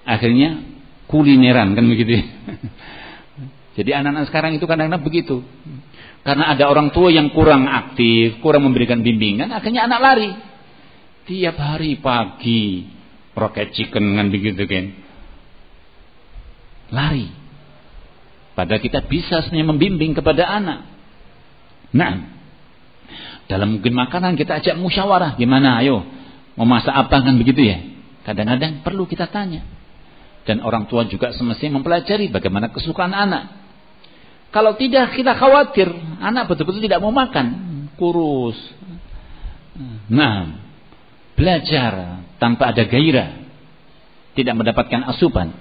Akhirnya kulineran kan begitu. Jadi anak-anak sekarang itu kadang-kadang begitu. Karena ada orang tua yang kurang aktif, kurang memberikan bimbingan, akhirnya anak lari. Tiap hari pagi rocket chicken kan begitu kan. Lari. Padahal kita bisa sebenarnya membimbing kepada anak. Nah, dalam mungkin makanan kita ajak musyawarah, gimana ayo mau masak apa kan begitu ya. Kadang-kadang perlu kita tanya. Dan orang tua juga semestinya mempelajari bagaimana kesukaan anak. Kalau tidak kita khawatir anak betul-betul tidak mau makan, kurus. Nah, belajar tanpa ada gairah, tidak mendapatkan asupan.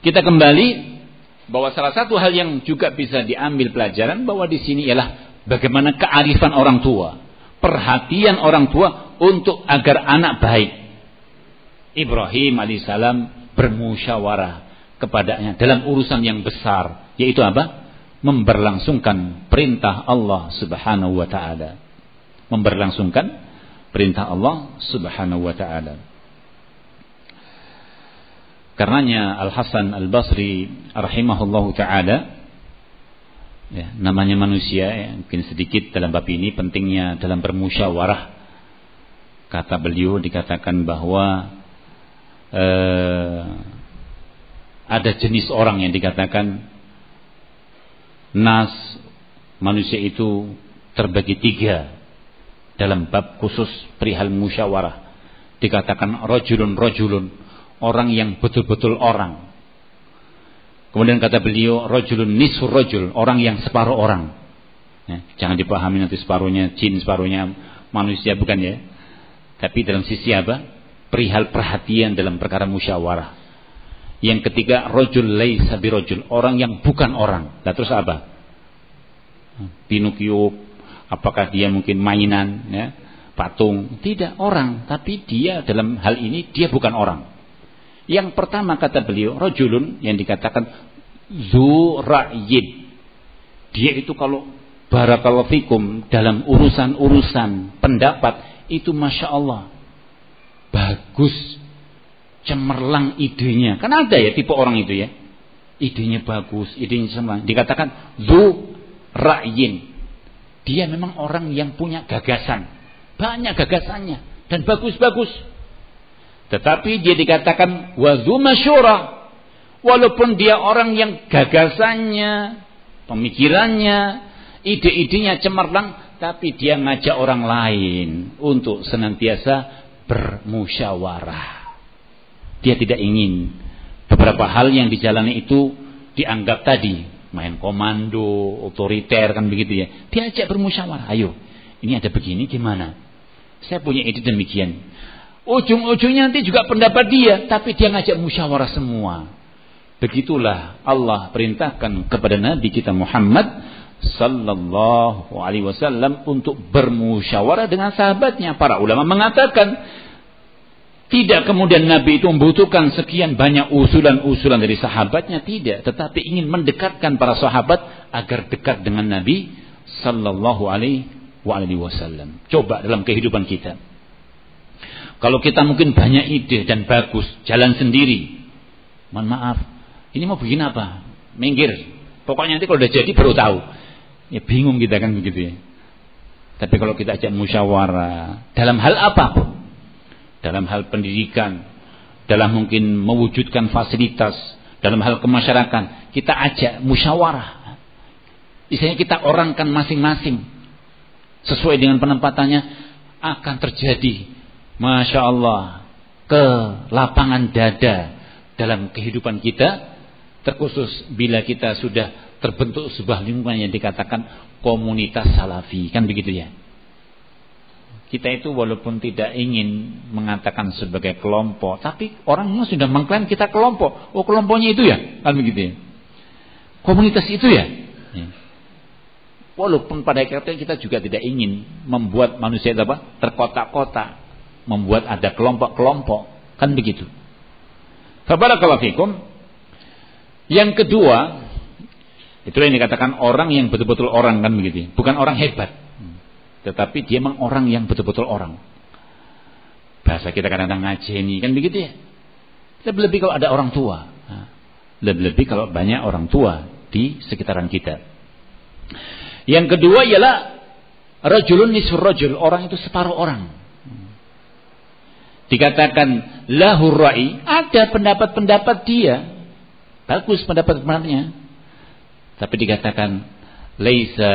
Kita kembali bahwa salah satu hal yang juga bisa diambil pelajaran bahwa di sini ialah bagaimana kearifan orang tua, perhatian orang tua untuk agar anak baik. Ibrahim alaihissalam bermusyawarah kepadanya dalam urusan yang besar yaitu apa? Memberlangsungkan perintah Allah Subhanahu wa taala. Memberlangsungkan perintah Allah Subhanahu wa taala. Karenanya Al Hasan Al Basri rahimahullahu taala ya, namanya manusia ya, mungkin sedikit dalam bab ini pentingnya dalam bermusyawarah. Kata beliau dikatakan bahwa eh, ada jenis orang yang dikatakan nas manusia itu terbagi tiga dalam bab khusus perihal musyawarah. Dikatakan rojulun rojulun orang yang betul-betul orang kemudian kata beliau rojulun nisur rojul orang yang separuh orang ya, jangan dipahami nanti separuhnya jin separuhnya manusia bukan ya tapi dalam sisi apa perihal perhatian dalam perkara musyawarah yang ketiga rojul laisa birojul, orang yang bukan orang. Nah, terus apa? Pinocchio, apakah dia mungkin mainan, ya? patung? Tidak orang, tapi dia dalam hal ini dia bukan orang. Yang pertama kata beliau, rojulun yang dikatakan zura'yid. Dia itu kalau barakallahu fikum dalam urusan-urusan pendapat itu masya Allah bagus cemerlang idenya. Kan ada ya tipe orang itu ya. Idenya bagus, idenya cemerlang. Dikatakan zu ra'yin. Dia memang orang yang punya gagasan, banyak gagasannya dan bagus-bagus. Tetapi dia dikatakan wazu masyura. Walaupun dia orang yang gagasannya, pemikirannya, ide-idenya cemerlang, tapi dia ngajak orang lain untuk senantiasa bermusyawarah. Dia tidak ingin beberapa hal yang dijalani itu dianggap tadi main komando, otoriter kan begitu ya. Diajak bermusyawarah. Ayo, ini ada begini gimana? Saya punya ide demikian. Ujung-ujungnya nanti juga pendapat dia, tapi dia ngajak musyawarah semua. Begitulah Allah perintahkan kepada Nabi kita Muhammad sallallahu alaihi wasallam untuk bermusyawarah dengan sahabatnya. Para ulama mengatakan tidak kemudian Nabi itu membutuhkan sekian banyak usulan-usulan dari sahabatnya tidak, tetapi ingin mendekatkan para sahabat agar dekat dengan Nabi sallallahu alaihi wasallam. Coba dalam kehidupan kita kalau kita mungkin banyak ide dan bagus, jalan sendiri. Mohon maaf, ini mau bikin apa? Minggir. Pokoknya nanti kalau udah jadi baru tahu. Ya bingung kita kan begitu ya. Tapi kalau kita ajak musyawarah dalam hal apa pun, dalam hal pendidikan, dalam mungkin mewujudkan fasilitas, dalam hal kemasyarakatan, kita ajak musyawarah. Istilahnya kita orangkan masing-masing sesuai dengan penempatannya akan terjadi Masya Allah ke lapangan dada dalam kehidupan kita terkhusus bila kita sudah terbentuk sebuah lingkungan yang dikatakan komunitas salafi. Kan begitu ya? Kita itu walaupun tidak ingin mengatakan sebagai kelompok tapi orangnya sudah mengklaim kita kelompok. Oh kelompoknya itu ya? Kan begitu ya? Komunitas itu ya, ya. walaupun pada akhirnya kita juga tidak ingin membuat manusia itu terkotak-kotak membuat ada kelompok-kelompok. Kan begitu. Fikum. Yang kedua, itu yang dikatakan orang yang betul-betul orang kan begitu. Bukan orang hebat. Tetapi dia memang orang yang betul-betul orang. Bahasa kita kadang-kadang ngajeni kan begitu ya. Lebih-lebih kalau ada orang tua. Lebih-lebih kalau banyak orang tua di sekitaran kita. Yang kedua ialah rajulun nisfur rajul, orang itu separuh orang dikatakan lahur ra'i, ada pendapat-pendapat dia. Bagus pendapat-pendapatnya. Tapi dikatakan laisa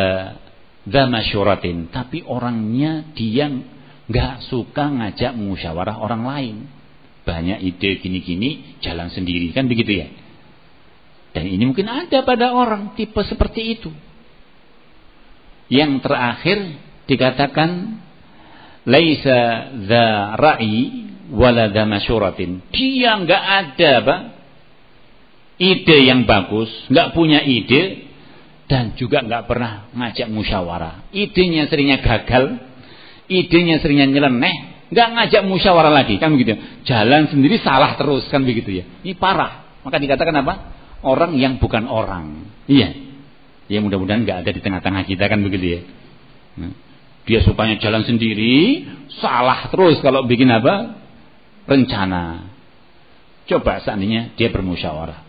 dama syuratin, tapi orangnya dia nggak suka ngajak musyawarah orang lain. Banyak ide gini-gini, jalan sendiri kan begitu ya. Dan ini mungkin ada pada orang tipe seperti itu. Yang terakhir dikatakan laisa dza ra'i wala dza masyuratin. Dia enggak ada, Pak. Ide yang bagus, enggak punya ide dan juga enggak pernah ngajak musyawarah. Idenya seringnya gagal, idenya seringnya nyeleneh, enggak ngajak musyawarah lagi, kan begitu. Jalan sendiri salah terus kan begitu ya. Ini parah. Maka dikatakan apa? Orang yang bukan orang. Iya. Ya mudah-mudahan enggak ada di tengah-tengah kita kan begitu ya. Nah. Dia sukanya jalan sendiri, salah terus kalau bikin apa? Rencana. Coba seandainya dia bermusyawarah.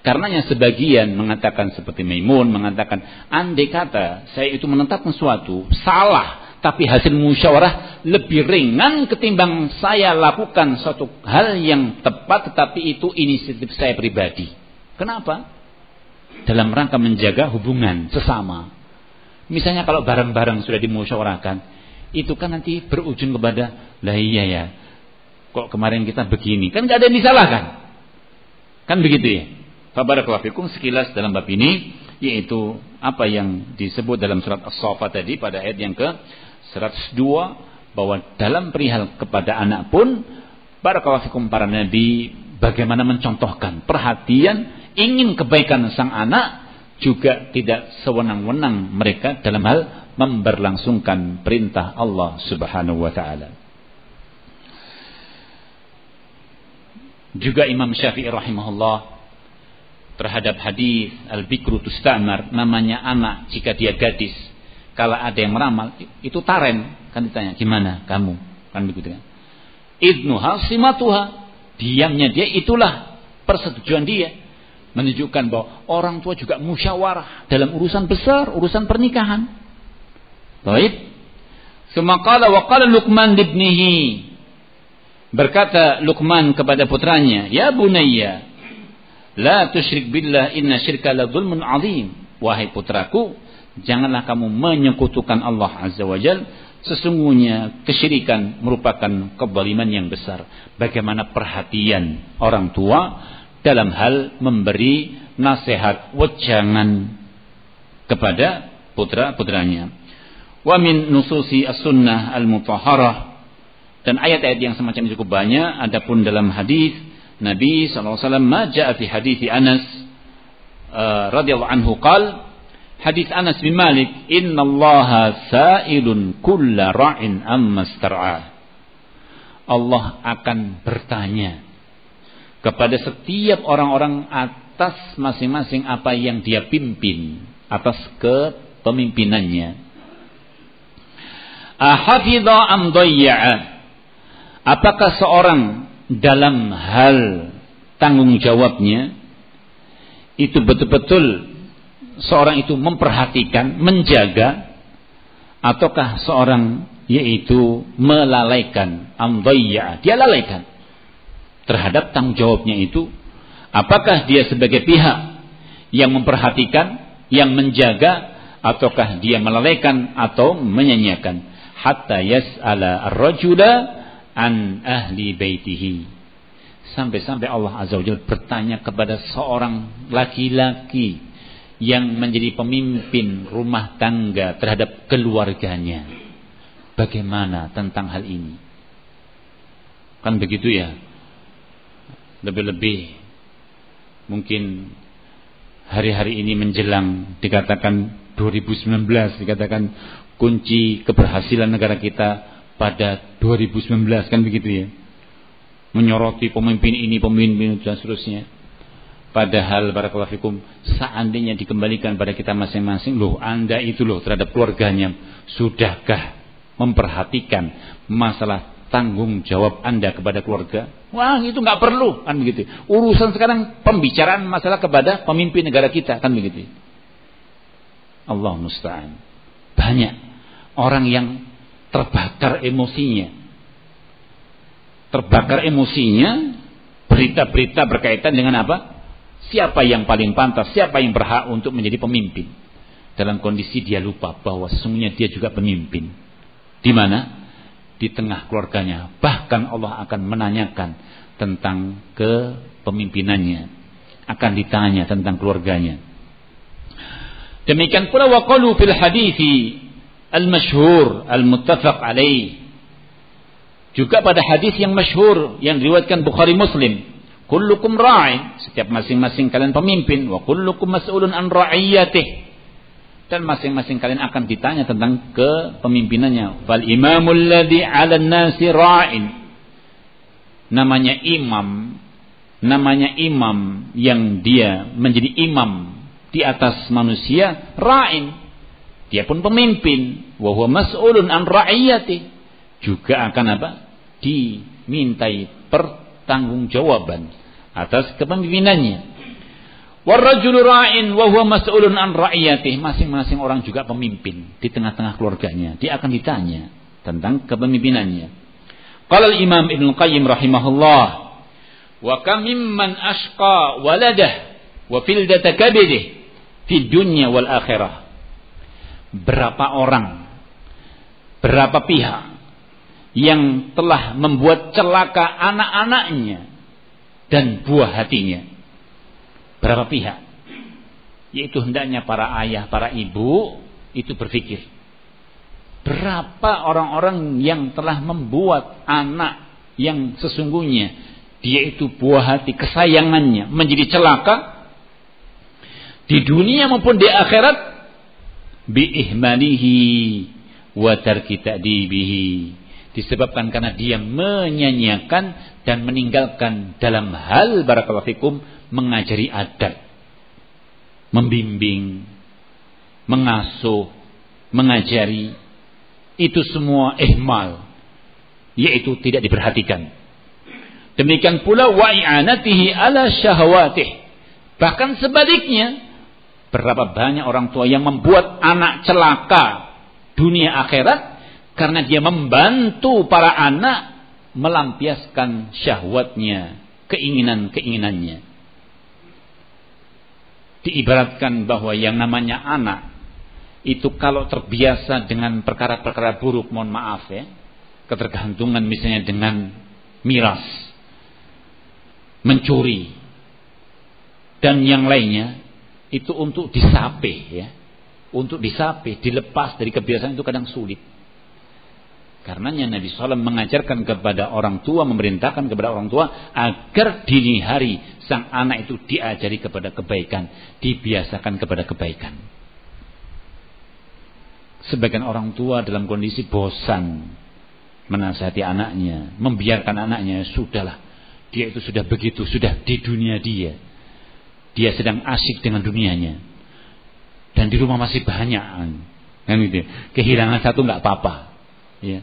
Karenanya sebagian mengatakan seperti Maimun mengatakan andai kata saya itu menetapkan sesuatu salah tapi hasil musyawarah lebih ringan ketimbang saya lakukan suatu hal yang tepat tetapi itu inisiatif saya pribadi. Kenapa? Dalam rangka menjaga hubungan sesama. Misalnya kalau barang-barang sudah dimusyawarahkan, itu kan nanti berujung kepada, lah iya ya, kok kemarin kita begini, kan nggak ada yang disalahkan. Kan begitu ya. Fabarakallahu sekilas dalam bab ini, yaitu apa yang disebut dalam surat As-Saffat tadi pada ayat yang ke 102 bahwa dalam perihal kepada anak pun barakallahu para nabi bagaimana mencontohkan perhatian ingin kebaikan sang anak juga tidak sewenang-wenang mereka dalam hal memberlangsungkan perintah Allah Subhanahu wa taala. Juga Imam Syafi'i rahimahullah terhadap hadis al-bikru tustamar namanya anak jika dia gadis kalau ada yang meramal itu taren. Kan ditanya gimana kamu? Kan begitu kan. Idnuha simatuha. Diamnya dia itulah persetujuan dia menunjukkan bahwa orang tua juga musyawarah dalam urusan besar, urusan pernikahan. Baik. Semakala wa qala Luqman libnihi. Berkata Luqman kepada putranya, "Ya bunayya, la tusyrik billah inna syirka la zulmun azim." Wahai putraku, janganlah kamu menyekutukan Allah Azza wa Jal. Sesungguhnya kesyirikan merupakan kezaliman yang besar. Bagaimana perhatian orang tua dalam hal memberi nasihat wejangan kepada putra-putranya. Wa min nususi as-sunnah al-mutahharah. Dan ayat-ayat yang semacam itu cukup banyak. Adapun dalam hadis Nabi SAW ma ja'a fi hadis Anas uh, radhiyallahu anhu qal hadis Anas bin Malik innallaha sa'ilun kulla ra'in amma Allah akan bertanya kepada setiap orang-orang atas masing-masing apa yang dia pimpin atas kepemimpinannya. Ahafidha am apakah seorang dalam hal tanggung jawabnya? Itu betul-betul seorang itu memperhatikan, menjaga ataukah seorang yaitu melalaikan? Amdayya dia lalaikan terhadap tanggung jawabnya itu apakah dia sebagai pihak yang memperhatikan yang menjaga ataukah dia melalaikan atau menyanyiakan hatta yas'ala ar-rajula an ahli baitihi. Sampai-sampai Allah Azza wa Jalla bertanya kepada seorang laki-laki yang menjadi pemimpin rumah tangga terhadap keluarganya. Bagaimana tentang hal ini? Kan begitu ya. Lebih-lebih. Mungkin hari-hari ini menjelang dikatakan 2019 dikatakan kunci keberhasilan negara kita pada 2019 kan begitu ya? Menyoroti pemimpin ini pemimpin dan seterusnya. Padahal barakallahu fikum seandainya dikembalikan pada kita masing-masing loh anda itu loh terhadap keluarganya sudahkah memperhatikan masalah tanggung jawab anda kepada keluarga wah itu nggak perlu kan begitu urusan sekarang pembicaraan masalah kepada pemimpin negara kita kan begitu Allah musta'an banyak orang yang terbakar emosinya. Terbakar emosinya, berita-berita berkaitan dengan apa? Siapa yang paling pantas, siapa yang berhak untuk menjadi pemimpin. Dalam kondisi dia lupa bahwa sesungguhnya dia juga pemimpin. Di mana? Di tengah keluarganya. Bahkan Allah akan menanyakan tentang kepemimpinannya. Akan ditanya tentang keluarganya. Demikian pula waqalu fil hadithi al-masyhur al-muttafaq alaih. Juga pada hadis yang masyhur yang diriwayatkan Bukhari Muslim, kullukum ra'in, setiap masing-masing kalian pemimpin, wa kullukum mas'ulun an ra'iyatih. Dan masing-masing kalian akan ditanya tentang kepemimpinannya. Fal imamul ladzi 'ala nasi ra'in. Namanya imam, namanya imam yang dia menjadi imam di atas manusia, ra'in dia pun pemimpin. Wahwa mas'ulun an ra'iyati. Juga akan apa? Dimintai pertanggungjawaban atas kepemimpinannya. Warrajulu ra'in wa huwa mas'ulun an ra'iyati. Masing-masing orang juga pemimpin di tengah-tengah keluarganya. Dia akan ditanya tentang kepemimpinannya. Qala al-Imam Ibnu Qayyim rahimahullah, wa kam mimman ashqa waladah wa fildata kabidih fi dunya wal akhirah berapa orang, berapa pihak yang telah membuat celaka anak-anaknya dan buah hatinya. Berapa pihak? Yaitu hendaknya para ayah, para ibu itu berpikir. Berapa orang-orang yang telah membuat anak yang sesungguhnya dia itu buah hati kesayangannya menjadi celaka di dunia maupun di akhirat biihmanihi wa tarki ta'dibihi disebabkan karena dia menyanyiakan dan meninggalkan dalam hal barakallahu fikum mengajari adab membimbing mengasuh mengajari itu semua ihmal yaitu tidak diperhatikan demikian pula wa'i'anatihi ala syahwatih bahkan sebaliknya Berapa banyak orang tua yang membuat anak celaka dunia akhirat Karena dia membantu para anak melampiaskan syahwatnya, keinginan-keinginannya. Diibaratkan bahwa yang namanya anak itu kalau terbiasa dengan perkara-perkara buruk, mohon maaf ya, ketergantungan misalnya dengan miras, mencuri, dan yang lainnya, itu untuk disape ya. Untuk disape, dilepas dari kebiasaan itu kadang sulit. Karenanya Nabi SAW mengajarkan kepada orang tua, memerintahkan kepada orang tua agar dini hari sang anak itu diajari kepada kebaikan, dibiasakan kepada kebaikan. Sebagian orang tua dalam kondisi bosan menasihati anaknya, membiarkan anaknya, sudahlah. Dia itu sudah begitu, sudah di dunia dia. Dia sedang asik dengan dunianya. Dan di rumah masih banyak. Kan gitu. Kehilangan satu nggak apa-apa. Ya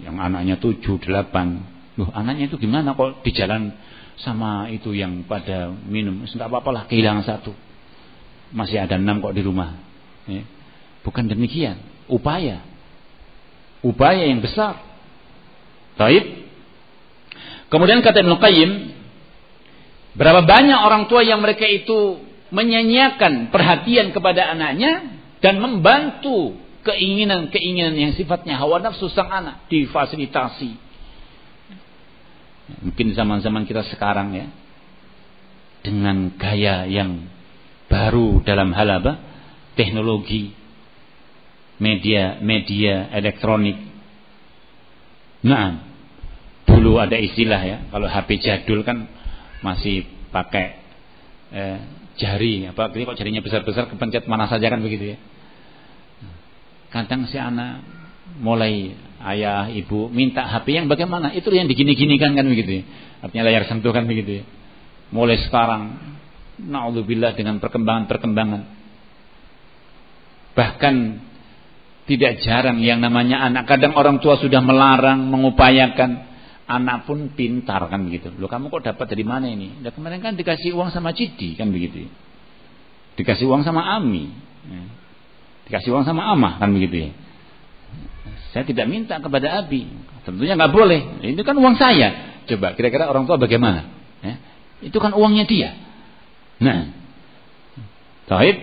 yang anaknya tujuh, delapan. Loh anaknya itu gimana kok di jalan sama itu yang pada minum. Enggak apa-apa lah kehilangan satu. Masih ada enam kok di rumah. Ya. Bukan demikian. Upaya. Upaya yang besar. Taib. Kemudian kata Ibn Qayyim. Berapa banyak orang tua yang mereka itu menyanyiakan perhatian kepada anaknya dan membantu keinginan-keinginan yang sifatnya hawa nafsu sang anak difasilitasi. Mungkin zaman-zaman kita sekarang ya dengan gaya yang baru dalam hal apa? Teknologi, media, media elektronik. Nah, dulu ada istilah ya, kalau HP jadul kan masih pakai eh, jari, apa? Kok jarinya besar-besar kepencet mana saja kan begitu ya kadang si anak mulai ayah ibu minta HP yang bagaimana itu yang digini-ginikan kan begitu ya. artinya layar sentuh kan begitu ya. mulai sekarang naudzubillah dengan perkembangan-perkembangan bahkan tidak jarang yang namanya anak kadang orang tua sudah melarang mengupayakan anak pun pintar kan begitu lo kamu kok dapat dari mana ini nah, kemarin kan dikasih uang sama Cidi kan begitu ya. dikasih uang sama Ami ya. Dikasih uang sama amah kan begitu ya. Saya tidak minta kepada Abi. Tentunya nggak boleh. Itu kan uang saya. Coba kira-kira orang tua bagaimana? Ya. Itu kan uangnya dia. Nah. Taib.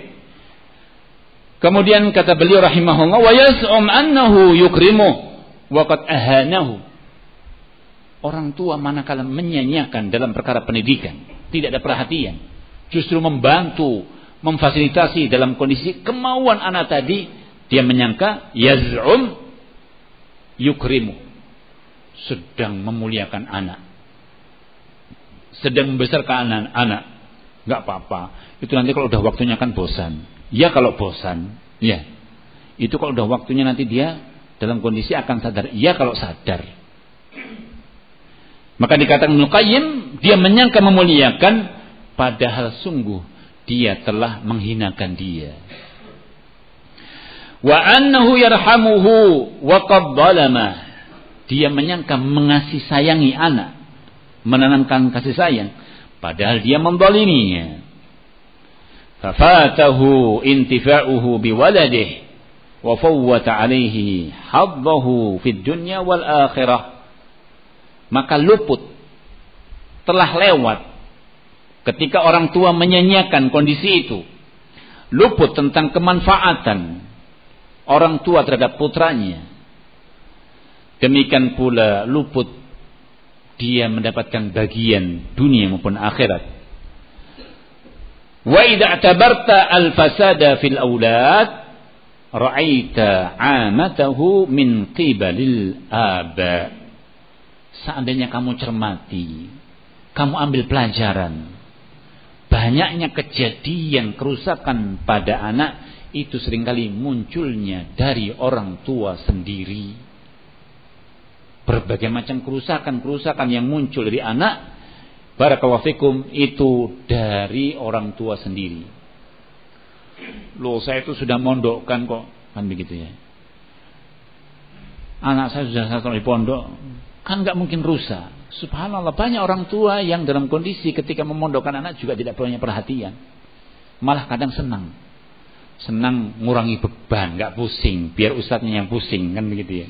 Kemudian kata beliau rahimahullah wa yas'um annahu yukrimu wa qad ahanahu. Orang tua manakala menyanyiakan dalam perkara pendidikan, tidak ada perhatian, justru membantu memfasilitasi dalam kondisi kemauan anak tadi dia menyangka yaz'um yukrimu. Sedang memuliakan anak. Sedang membesarkan anak anak. Nggak apa-apa. Itu nanti kalau udah waktunya kan bosan. Ya kalau bosan ya. Itu kalau udah waktunya nanti dia dalam kondisi akan sadar. Ya kalau sadar. Maka dikatakan Nukayyim dia menyangka memuliakan padahal sungguh dia telah menghinakan dia. Wa annahu yarhamuhu wa qad Dia menyangka mengasih sayangi anak, menanamkan kasih sayang, padahal dia mendoliminya. Fafatahu intifa'uhu biwaladih wa fawwata alaihi haddahu fid dunya wal akhirah. Maka luput telah lewat Ketika orang tua menyanyiakan kondisi itu, luput tentang kemanfaatan orang tua terhadap putranya. Demikian pula luput dia mendapatkan bagian dunia maupun akhirat. Wa idza tabarta al-fasada fil aulad ra'aita 'amatahu min qibalil aba. Seandainya kamu cermati, kamu ambil pelajaran banyaknya kejadian kerusakan pada anak itu sering kali munculnya dari orang tua sendiri. Berbagai macam kerusakan-kerusakan yang muncul dari anak, barakallahu itu dari orang tua sendiri. Loh, saya itu sudah mondokkan kok, kan begitu ya. Anak saya sudah satu di pondok, kan nggak mungkin rusak. Subhanallah banyak orang tua yang dalam kondisi ketika memondokkan anak juga tidak punya perhatian. Malah kadang senang. senang ngurangi beban, nggak pusing, biar ustadznya yang pusing kan begitu ya.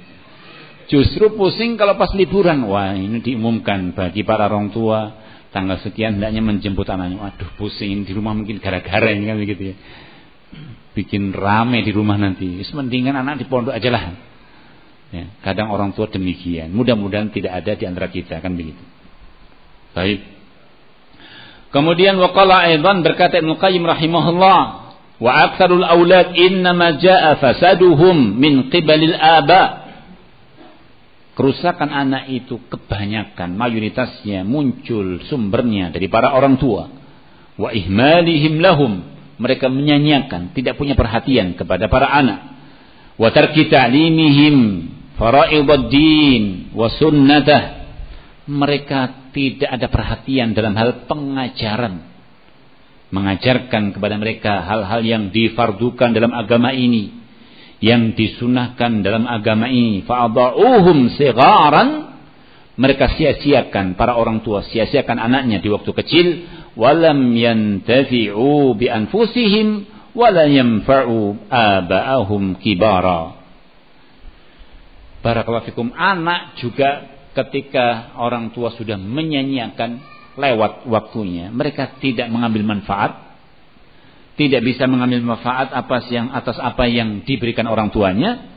Justru pusing kalau pas liburan. Wah, ini diumumkan bagi para orang tua tanggal sekian hendaknya menjemput anaknya. Waduh, pusing di rumah mungkin gara-gara ini kan begitu ya. Bikin rame di rumah nanti. Mendingan anak di pondok aja lah. Ya, kadang orang tua demikian. Mudah-mudahan tidak ada di antara kita kan begitu. Baik. Kemudian waqala aidan berkata Ibnu Qayyim rahimahullah wa aktsarul aulad innama jaa fasaduhum min qibalil aba Kerusakan anak itu kebanyakan mayoritasnya muncul sumbernya dari para orang tua. Wa ihmalihim lahum. Mereka menyanyiakan, tidak punya perhatian kepada para anak. Wa tarki ta'limihim fara'iduddin wa sunnatah. Mereka tidak ada perhatian dalam hal pengajaran. Mengajarkan kepada mereka hal-hal yang difardukan dalam agama ini yang disunahkan dalam agama ini fa'adha'uhum sigaran mereka sia-siakan para orang tua sia-siakan anaknya di waktu kecil walam yantafi'u bi anfusihim wala yanfa'u aba'ahum kibara Barakallahu fikum. Anak juga ketika orang tua sudah menyanyiakan lewat waktunya mereka tidak mengambil manfaat. Tidak bisa mengambil manfaat apa yang atas apa yang diberikan orang tuanya.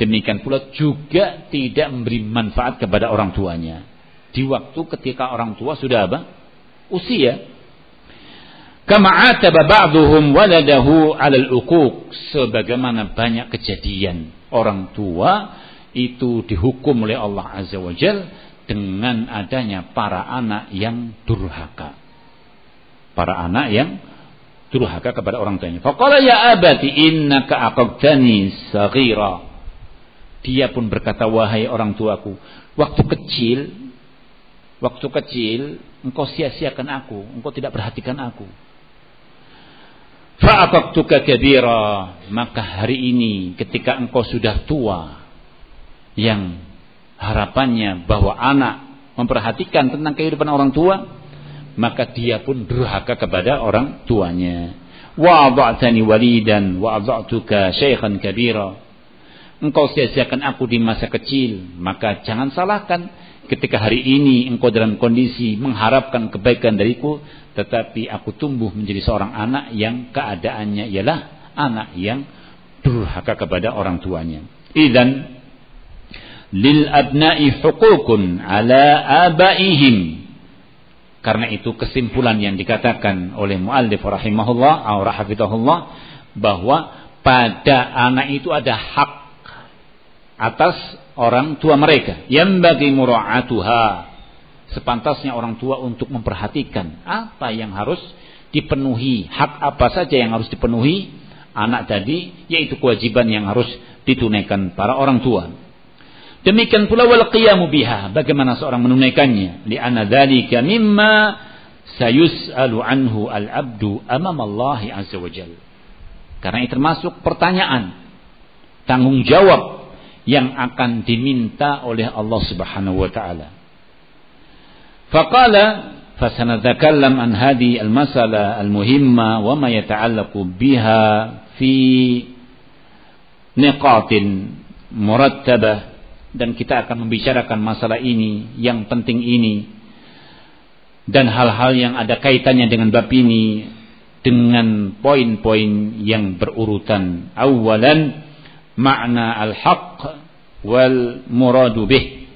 Demikian pula juga tidak memberi manfaat kepada orang tuanya. Di waktu ketika orang tua sudah apa? Usia. Kama ataba ba'dhum waladahu 'alal uquq. Sebagaimana banyak kejadian orang tua itu dihukum oleh Allah azza wajal dengan adanya para anak yang durhaka para anak yang durhaka kepada orang tuanya. Faqala ya abati innaka aqabtani saghira. Dia pun berkata wahai orang tuaku, waktu kecil waktu kecil engkau sia-siakan aku, engkau tidak perhatikan aku. Fa'aqaqtuka kabira, maka hari ini ketika engkau sudah tua yang harapannya bahwa anak memperhatikan tentang kehidupan orang tua, maka dia pun durhaka kepada orang tuanya. Wa adza'tani walidan wa adza'tuka syaikhan kabira. Engkau sia-siakan aku di masa kecil, maka jangan salahkan ketika hari ini engkau dalam kondisi mengharapkan kebaikan dariku, tetapi aku tumbuh menjadi seorang anak yang keadaannya ialah anak yang durhaka kepada orang tuanya. Idan lil abna'i hukukun ala abaihim. Karena itu kesimpulan yang dikatakan oleh muallif rahimahullah atau rahafidahullah bahwa pada anak itu ada hak atas orang tua mereka. Yang bagi mura'atuha. Sepantasnya orang tua untuk memperhatikan apa yang harus dipenuhi hak apa saja yang harus dipenuhi anak tadi yaitu kewajiban yang harus ditunaikan para orang tua Demikian pula wal qiyamu biha, bagaimana seorang menunaikannya? Li'anna dzalika mimma sayus'alu anhu al-'abdu amama azza wajal. Karena itu termasuk pertanyaan, tanggung jawab yang akan diminta oleh Allah Subhanahu wa taala. Faqala hadi al-masala al-muhimma wa ma yata'allaqu biha fi niqatin murattabah dan kita akan membicarakan masalah ini yang penting ini dan hal-hal yang ada kaitannya dengan bab ini dengan poin-poin yang berurutan. Awalan makna al-haq wal muradu bih.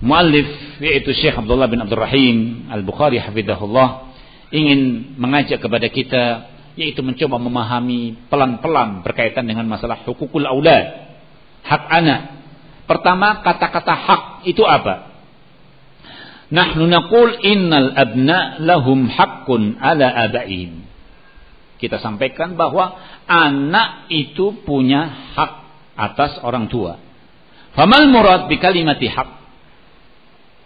Muallif yaitu Syekh Abdullah bin Abdul Rahim Al-Bukhari hafizahullah ingin mengajak kepada kita yaitu mencoba memahami pelan-pelan berkaitan dengan masalah hukukul aulad. Hak anak Pertama kata-kata hak itu apa? Nahnu naqul innal abna lahum haqqun ala abaihim. Kita sampaikan bahwa anak itu punya hak atas orang tua. Famal murad bi kalimati hak.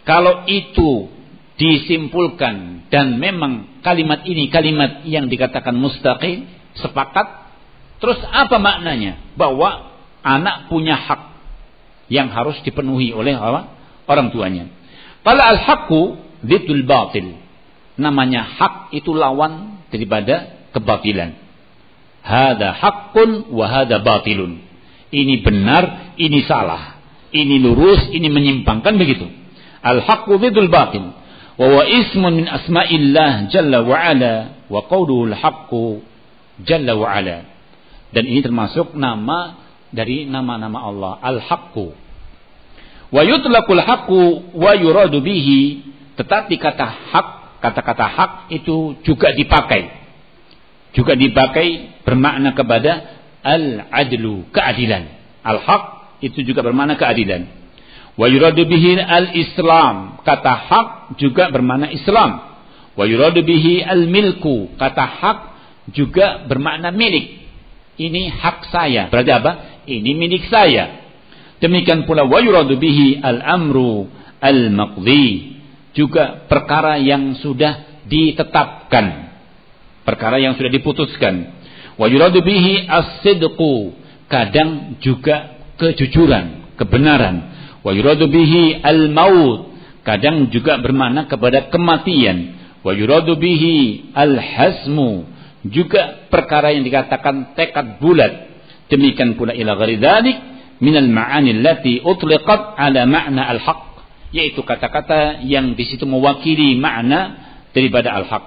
Kalau itu disimpulkan dan memang kalimat ini kalimat yang dikatakan mustaqim, sepakat. Terus apa maknanya? Bahwa anak punya hak yang harus dipenuhi oleh orang tuanya. Kalau al-haqqu dzidul batil. Namanya hak itu lawan daripada kebatilan. Hada haqqun wa hada batilun. Ini benar, ini salah. Ini lurus, ini menyimpangkan begitu. Al-haqqu dzul batil. Wa wa ismun min asma'illah jalla wa ala wa qawluhu al-haqqu jalla wa ala. Dan ini termasuk nama dari nama-nama Allah, Al-Haqqu. Wa yutlaqul haqqu wa yuradu bihi, tetapi kata hak, kata-kata hak itu juga dipakai. Juga dipakai bermakna kepada al-adlu, keadilan. Al-haq itu juga bermakna keadilan. Wa yuradu bihi al-islam, kata hak juga bermakna Islam. Wa yuradu bihi al-milku, kata hak juga bermakna milik. Ini hak saya. Berarti apa? Ini milik saya. Demikian pula wa yuradu bihi al-amru al-maqdi. Juga perkara yang sudah ditetapkan. Perkara yang sudah diputuskan. Wa yuradu bihi as-sidqu. Kadang juga kejujuran, kebenaran. Wa yuradu bihi al-maut. Kadang juga bermakna kepada kematian. Wa yuradu bihi al-hasmu juga perkara yang dikatakan tekad bulat demikian pula ila ghairi dzalik minal ma'ani allati utliqat ala ma'na al-haq. Yaitu kata-kata yang di situ mewakili makna daripada al-haq.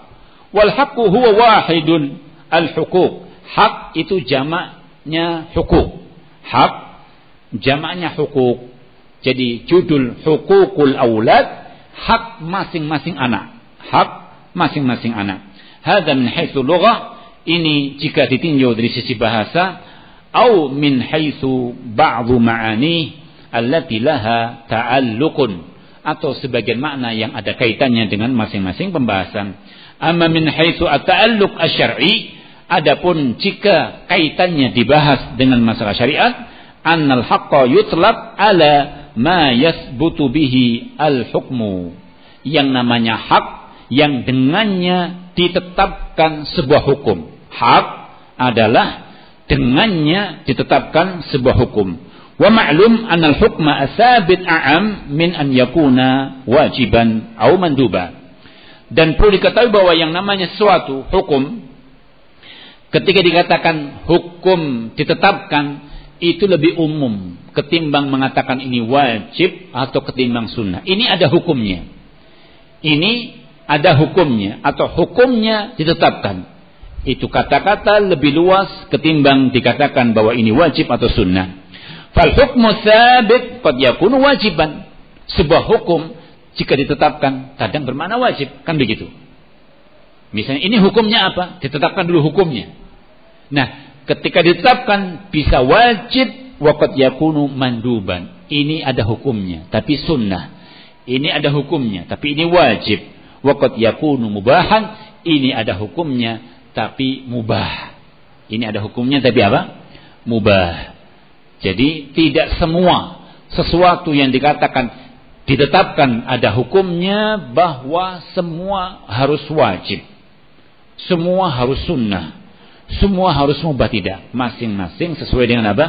Wal haqqu huwa wahidun al-huquq. Hak itu jamaknya hukuk hak jamaknya hukuk jadi judul hukukul aulad hak masing-masing anak. Hak masing-masing anak. Hada min haitsu lughah. Ini jika ditinjau dari sisi bahasa au min haitsu ba'dhu ma'ani allati laha ta'alluqun atau sebagian makna yang ada kaitannya dengan masing-masing pembahasan. Amma min haitsu at-ta'alluq asy-syar'i adapun jika kaitannya dibahas dengan masalah syariat annal haqqa yutlaq ala ma yasbutu bihi al-hukmu yang namanya hak yang dengannya ditetapkan sebuah hukum. Hak adalah dengannya ditetapkan sebuah hukum. Wa ma'lum anal hukma asabit a'am min an yakuna wajiban au manduba. Dan perlu diketahui bahwa yang namanya suatu hukum ketika dikatakan hukum ditetapkan itu lebih umum ketimbang mengatakan ini wajib atau ketimbang sunnah. Ini ada hukumnya. Ini ada hukumnya atau hukumnya ditetapkan. Itu kata-kata lebih luas ketimbang dikatakan bahwa ini wajib atau sunnah. Fal hukmu sabit qad yakunu wajiban. Sebuah hukum jika ditetapkan kadang bermakna wajib, kan begitu. Misalnya ini hukumnya apa? Ditetapkan dulu hukumnya. Nah, ketika ditetapkan bisa wajib waqad yakunu manduban. Ini ada hukumnya, tapi sunnah. Ini ada hukumnya, tapi ini wajib Waqad yakunu mubahan. Ini ada hukumnya tapi mubah. Ini ada hukumnya tapi apa? Mubah. Jadi tidak semua sesuatu yang dikatakan ditetapkan ada hukumnya bahwa semua harus wajib. Semua harus sunnah. Semua harus mubah tidak. Masing-masing sesuai dengan apa?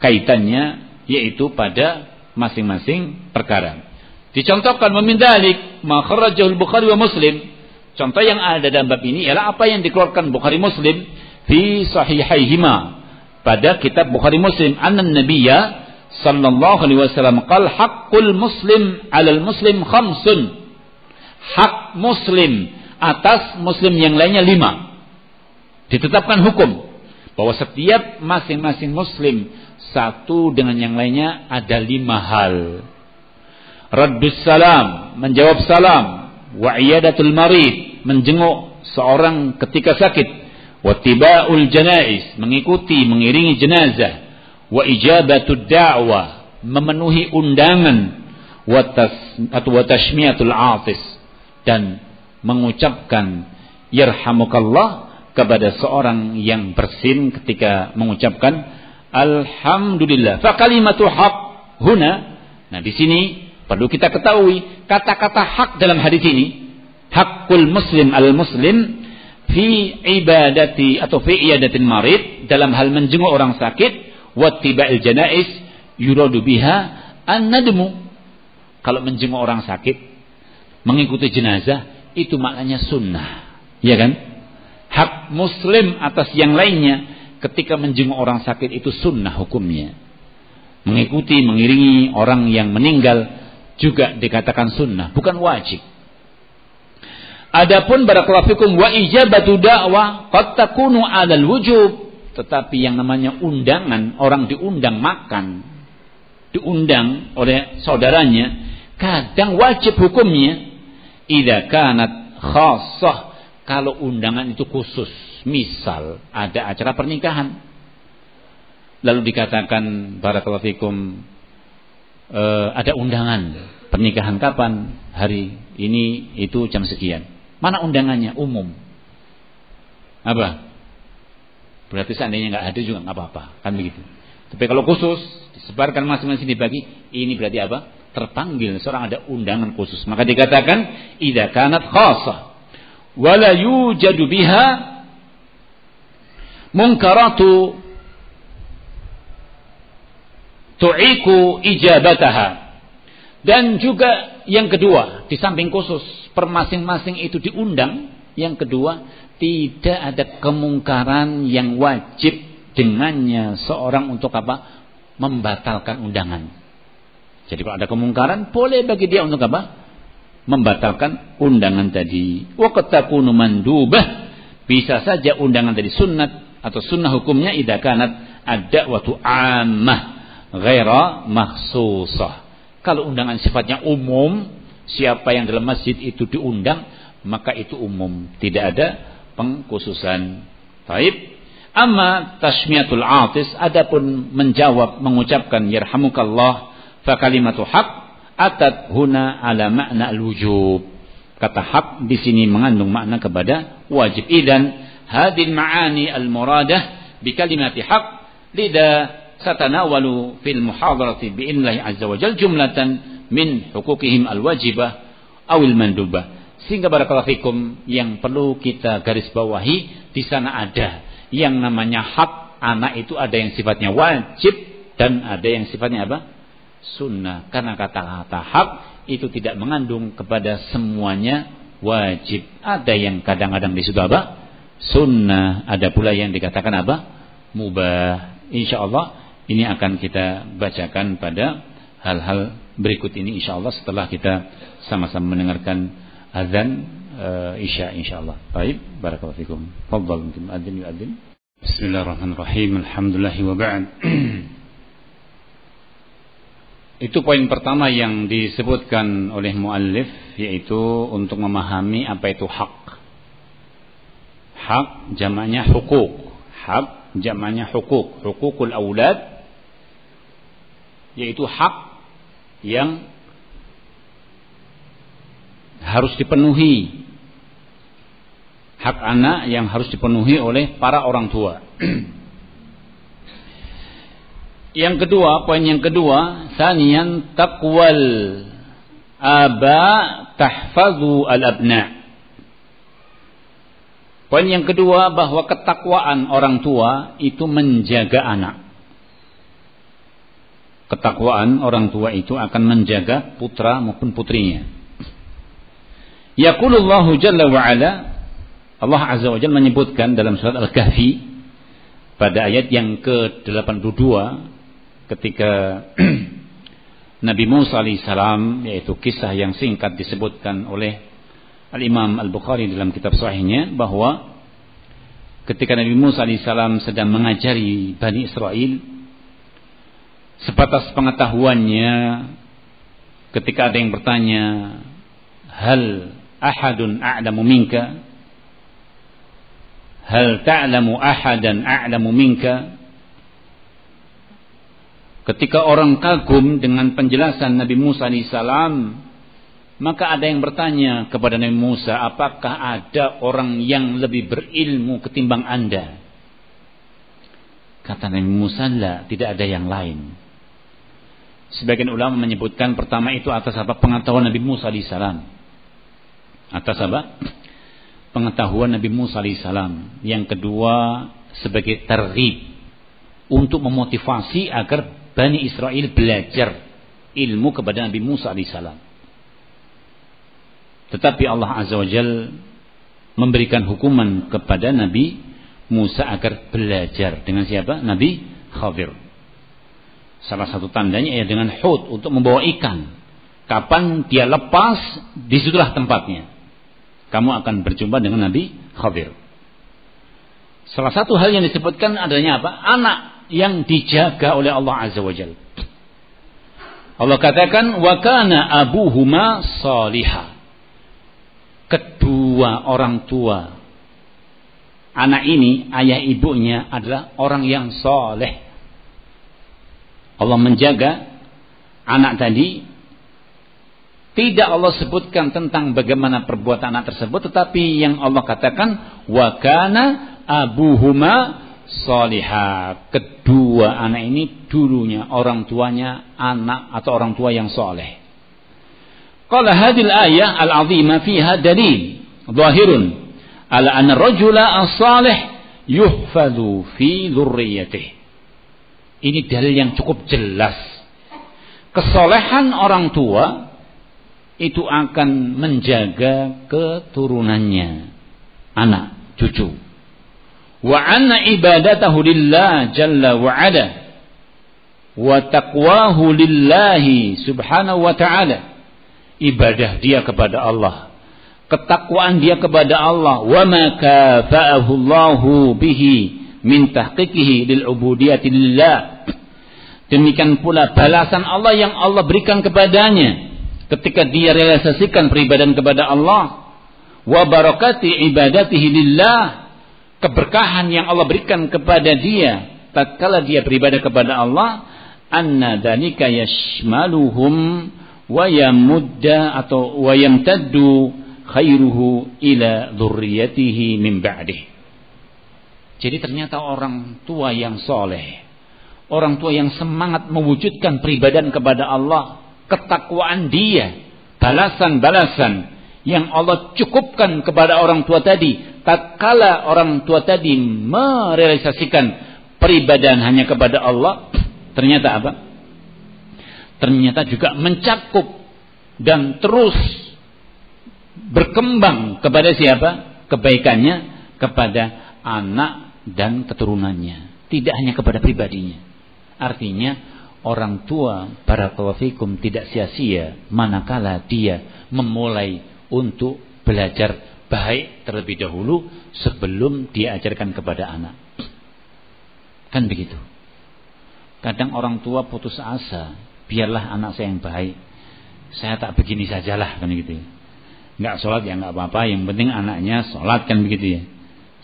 Kaitannya yaitu pada masing-masing perkara. Dicontohkan memindalik makharajul Bukhari wa Muslim. Contoh yang ada dalam bab ini ialah apa yang dikeluarkan Bukhari Muslim fi sahihaihima pada kitab Bukhari Muslim anna nabiyya sallallahu alaihi wasallam qal haqqul muslim 'alal muslim khamsun. Hak muslim atas muslim yang lainnya lima. Ditetapkan hukum bahwa setiap masing-masing muslim satu dengan yang lainnya ada lima hal raddus salam, menjawab salam, wa iyadatul marid, menjenguk seorang ketika sakit, wa tibaul janais, mengikuti, mengiringi jenazah, wa ijabatud da'wah, memenuhi undangan, wa tashmiyatul atis dan mengucapkan yarhamukallah kepada seorang yang bersin ketika mengucapkan alhamdulillah. Fa kalimatu haq huna. Nah, di sini Perlu kita ketahui kata-kata hak dalam hadis ini. Hakul muslim al muslim fi ibadati atau fi iyadatin marid dalam hal menjenguk orang sakit wattiba'il janais yuradu biha an-nadmu. Kalau menjenguk orang sakit, mengikuti jenazah itu maknanya sunnah. Ya kan? Hak muslim atas yang lainnya ketika menjenguk orang sakit itu sunnah hukumnya. Mengikuti, mengiringi orang yang meninggal juga dikatakan sunnah, bukan wajib. Adapun barakallahu fikum wa ijabatu da'wah qad takunu 'alal wujub. Tetapi yang namanya undangan, orang diundang makan, diundang oleh saudaranya, kadang wajib hukumnya idza kanat khassah kalau undangan itu khusus. Misal ada acara pernikahan. Lalu dikatakan barakallahu fikum e, ada undangan pernikahan kapan? Hari ini itu jam sekian Mana undangannya? Umum. Apa? Berarti seandainya nggak ada juga nggak apa-apa, kan begitu. Tapi kalau khusus disebarkan masing-masing dibagi, ini berarti apa? Terpanggil seorang ada undangan khusus. Maka dikatakan idza kanat khassa wala yujadu biha munkaratu tu'iku ijabataha. Dan juga yang kedua, di samping khusus per masing-masing itu diundang. Yang kedua, tidak ada kemungkaran yang wajib dengannya seorang untuk apa? Membatalkan undangan. Jadi kalau ada kemungkaran, boleh bagi dia untuk apa? Membatalkan undangan tadi. Waqad takunu mandubah. Bisa saja undangan tadi sunat atau sunnah hukumnya idza kanat ada waktu ammah ghaira makhsusah. Kalau undangan sifatnya umum, siapa yang dalam masjid itu diundang maka itu umum. Tidak ada pengkhususan. Taib. Amma tasmiyatul atis adapun menjawab mengucapkan yarhamukallah fa kalimatu haq atat huna ala makna al-wujub. Kata hak di sini mengandung makna kepada wajib. Idan hadil ma'ani al-muradah bi kalimati haq lida satanawalu fil muhadarati bi azza wa jal jumlatan min hukukihim al-wajibah awil mandubah. Sehingga barakallahu fikum yang perlu kita garis bawahi di sana ada yang namanya hak anak itu ada yang sifatnya wajib dan ada yang sifatnya apa? Sunnah. Karena kata-kata hak itu tidak mengandung kepada semuanya wajib. Ada yang kadang-kadang di situ apa? Sunnah. Ada pula yang dikatakan apa? Mubah. Insya Allah ini akan kita bacakan pada hal-hal berikut ini insya Allah setelah kita sama-sama mendengarkan azan uh, isya insyaallah. Baik, barakallahu fikum. Fadhal mungkin adzan yu'adzin. Bismillahirrahmanirrahim. Alhamdulillah wa ba'd. Itu poin pertama yang disebutkan oleh muallif yaitu untuk memahami apa itu hak. Hak jamaknya hukuk. Hak jamaknya hukuk. Hukukul aulad yaitu hak yang harus dipenuhi hak anak yang harus dipenuhi oleh para orang tua. yang kedua, poin yang kedua, sanian taqwal aba tahfazu al-abna. Poin yang kedua bahwa ketakwaan orang tua itu menjaga anak ketakwaan orang tua itu akan menjaga putra maupun putrinya. Yaqulullahu jalla wa ala Allah azza wa jalla menyebutkan dalam surat Al-Kahfi pada ayat yang ke-82 ketika Nabi Musa alaihissalam yaitu kisah yang singkat disebutkan oleh Al-Imam Al-Bukhari dalam kitab sahihnya bahwa ketika Nabi Musa alaihissalam sedang mengajari Bani Israel sebatas pengetahuannya ketika ada yang bertanya hal ahadun a'lamu minka? Hal ta'lamu ahadan a'lamu minka? Ketika orang kagum dengan penjelasan Nabi Musa salam maka ada yang bertanya kepada Nabi Musa apakah ada orang yang lebih berilmu ketimbang anda? Kata Nabi Musa tidak ada yang lain Sebagian ulama menyebutkan pertama itu atas apa pengetahuan Nabi Musa alaihissalam. Atas apa? Pengetahuan Nabi Musa alaihissalam. Yang kedua sebagai terhib untuk memotivasi agar Bani Israel belajar ilmu kepada Nabi Musa alaihissalam. Tetapi Allah azza wajal memberikan hukuman kepada Nabi Musa agar belajar dengan siapa? Nabi Khadir. Salah satu tandanya ya dengan hud untuk membawa ikan. Kapan dia lepas, di situlah tempatnya. Kamu akan berjumpa dengan Nabi Khadir. Salah satu hal yang disebutkan adanya apa? Anak yang dijaga oleh Allah Azza wa Jalla. Allah katakan wa kana abuhuma salihah. Kedua orang tua anak ini ayah ibunya adalah orang yang soleh. Allah menjaga anak tadi tidak Allah sebutkan tentang bagaimana perbuatan anak tersebut tetapi yang Allah katakan wa kana abuhuma solihah. Kedua anak ini dulunya orang tuanya anak atau orang tua yang soleh. Qala hadil ayah al-azimah fiha dalil zahirun ala anna rajula as-salih yuhfadhu fi dhurriyyatih. Ini dalil yang cukup jelas. Kesolehan orang tua itu akan menjaga keturunannya, anak, cucu. Wa anna ibadatahu lillah jalla wa ala. Wa taqwahu lillahi subhanahu wa ta'ala. Ibadah dia kepada Allah. Ketakwaan dia kepada Allah. Wa ma kafa'ahu Allahu bihi min tahqiqihi lil ubudiyati lillah. Demikian pula balasan Allah yang Allah berikan kepadanya ketika dia realisasikan peribadahan kepada Allah. Wa barakati ibadatihi lillah. Keberkahan yang Allah berikan kepada dia tatkala dia beribadah kepada Allah. Anna dalika yashmaluhum wa yamudda atau wa yamtaddu khairuhu ila dzurriyyatihi min ba'dih jadi ternyata orang tua yang soleh orang tua yang semangat mewujudkan peribadahan kepada Allah ketakwaan dia balasan-balasan yang Allah cukupkan kepada orang tua tadi tatkala orang tua tadi merealisasikan peribadahan hanya kepada Allah, ternyata apa? Ternyata juga mencakup dan terus berkembang kepada siapa? Kebaikannya kepada anak dan keturunannya, tidak hanya kepada pribadinya. Artinya orang tua para kawafikum tidak sia-sia manakala dia memulai untuk belajar baik terlebih dahulu sebelum diajarkan kepada anak. Kan begitu. Kadang orang tua putus asa, biarlah anak saya yang baik. Saya tak begini sajalah kan gitu ya. Enggak sholat ya enggak apa-apa, yang penting anaknya sholat kan begitu ya.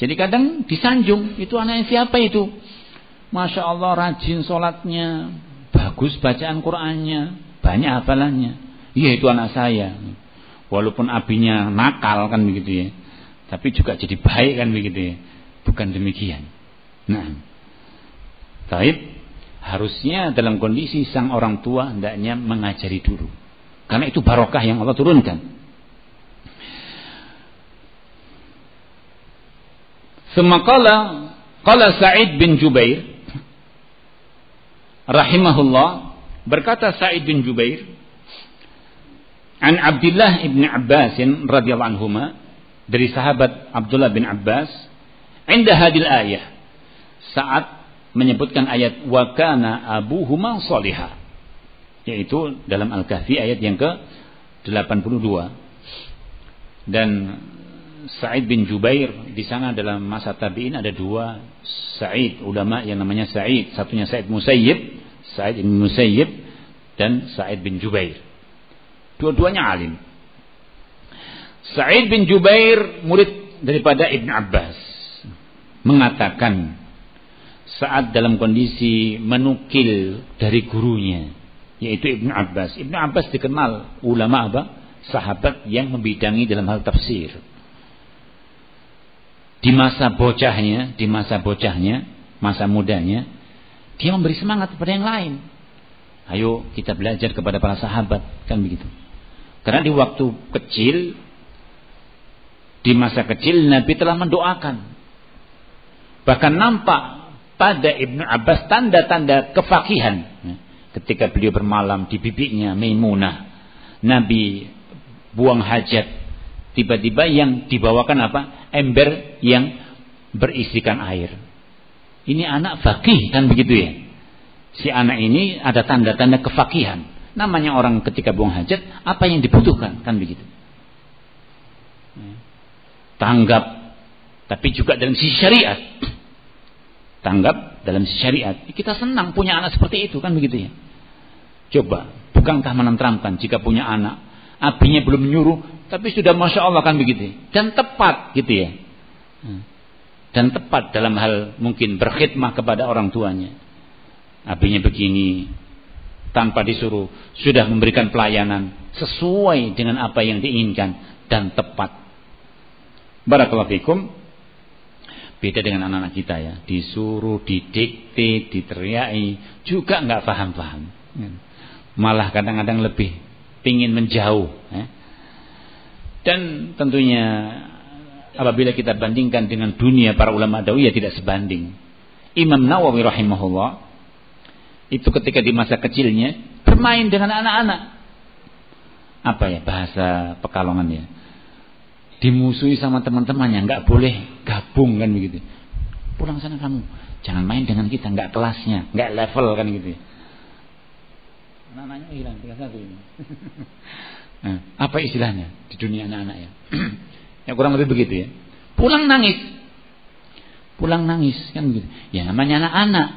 Jadi kadang disanjung, itu anaknya siapa itu? Masya Allah rajin sholatnya, bagus bacaan Qur'annya, banyak hafalannya. Iya itu anak saya. Walaupun abinya nakal kan begitu ya tapi juga jadi baik kan begitu ya. Bukan demikian. Nah taib harusnya dalam kondisi sang orang tua hendaknya mengajari dulu. Karena itu barokah yang Allah turunkan Semakala Kala Sa'id bin Jubair rahimahullah berkata Sa'id bin Jubair An Abdullah ibn Abbas radhiyallahu anhuma dari sahabat Abdullah bin Abbas inda hadil ayah saat menyebutkan ayat wa kana abuhuma salihah yaitu dalam Al-Kahfi ayat yang ke 82 dan Sa'id bin Jubair di sana dalam masa tabi'in ada dua Sa'id ulama yang namanya Sa'id satunya Sa'id Musayyib Sa'id bin Musayyib dan Sa'id bin Jubair Dua-duanya alim. Sa'id bin Jubair murid daripada Ibn Abbas mengatakan saat dalam kondisi menukil dari gurunya yaitu Ibn Abbas. Ibn Abbas dikenal ulama apa? Sahabat yang membidangi dalam hal tafsir. Di masa bocahnya, di masa bocahnya, masa mudanya, dia memberi semangat kepada yang lain. Ayo kita belajar kepada para sahabat, kan begitu. Karena di waktu kecil, di masa kecil Nabi telah mendoakan. Bahkan nampak pada Ibnu Abbas tanda-tanda kefakihan. Ketika beliau bermalam di bibinya Maimunah. Nabi buang hajat. Tiba-tiba yang dibawakan apa? Ember yang berisikan air. Ini anak fakih kan begitu ya. Si anak ini ada tanda-tanda kefakihan. Namanya orang ketika buang hajat, apa yang dibutuhkan kan begitu. Tanggap, tapi juga dalam sisi syariat. Tanggap dalam sisi syariat. Kita senang punya anak seperti itu kan begitu ya. Coba, bukankah menenteramkan jika punya anak, apinya belum menyuruh, tapi sudah masya Allah kan begitu, dan tepat gitu ya dan tepat dalam hal mungkin berkhidmah kepada orang tuanya. Abinya begini, tanpa disuruh, sudah memberikan pelayanan sesuai dengan apa yang diinginkan dan tepat. Barakallahu fikum. Beda dengan anak-anak kita ya, disuruh, didikte, diteriaki, juga nggak paham-paham. Malah kadang-kadang lebih pingin menjauh. Ya. Dan tentunya apabila kita bandingkan dengan dunia para ulama dawiyah tidak sebanding. Imam Nawawi rahimahullah itu ketika di masa kecilnya bermain dengan anak-anak. Apa ya bahasa pekalongannya? Dimusuhi sama teman-temannya, nggak boleh gabung kan begitu. Pulang sana kamu, jangan main dengan kita, nggak kelasnya, nggak level kan gitu. Anak-anaknya hilang tinggal satu ini. nah, apa istilahnya di dunia anak-anak ya? Ya kurang lebih begitu ya. Pulang nangis. Pulang nangis kan gitu. Ya namanya anak-anak.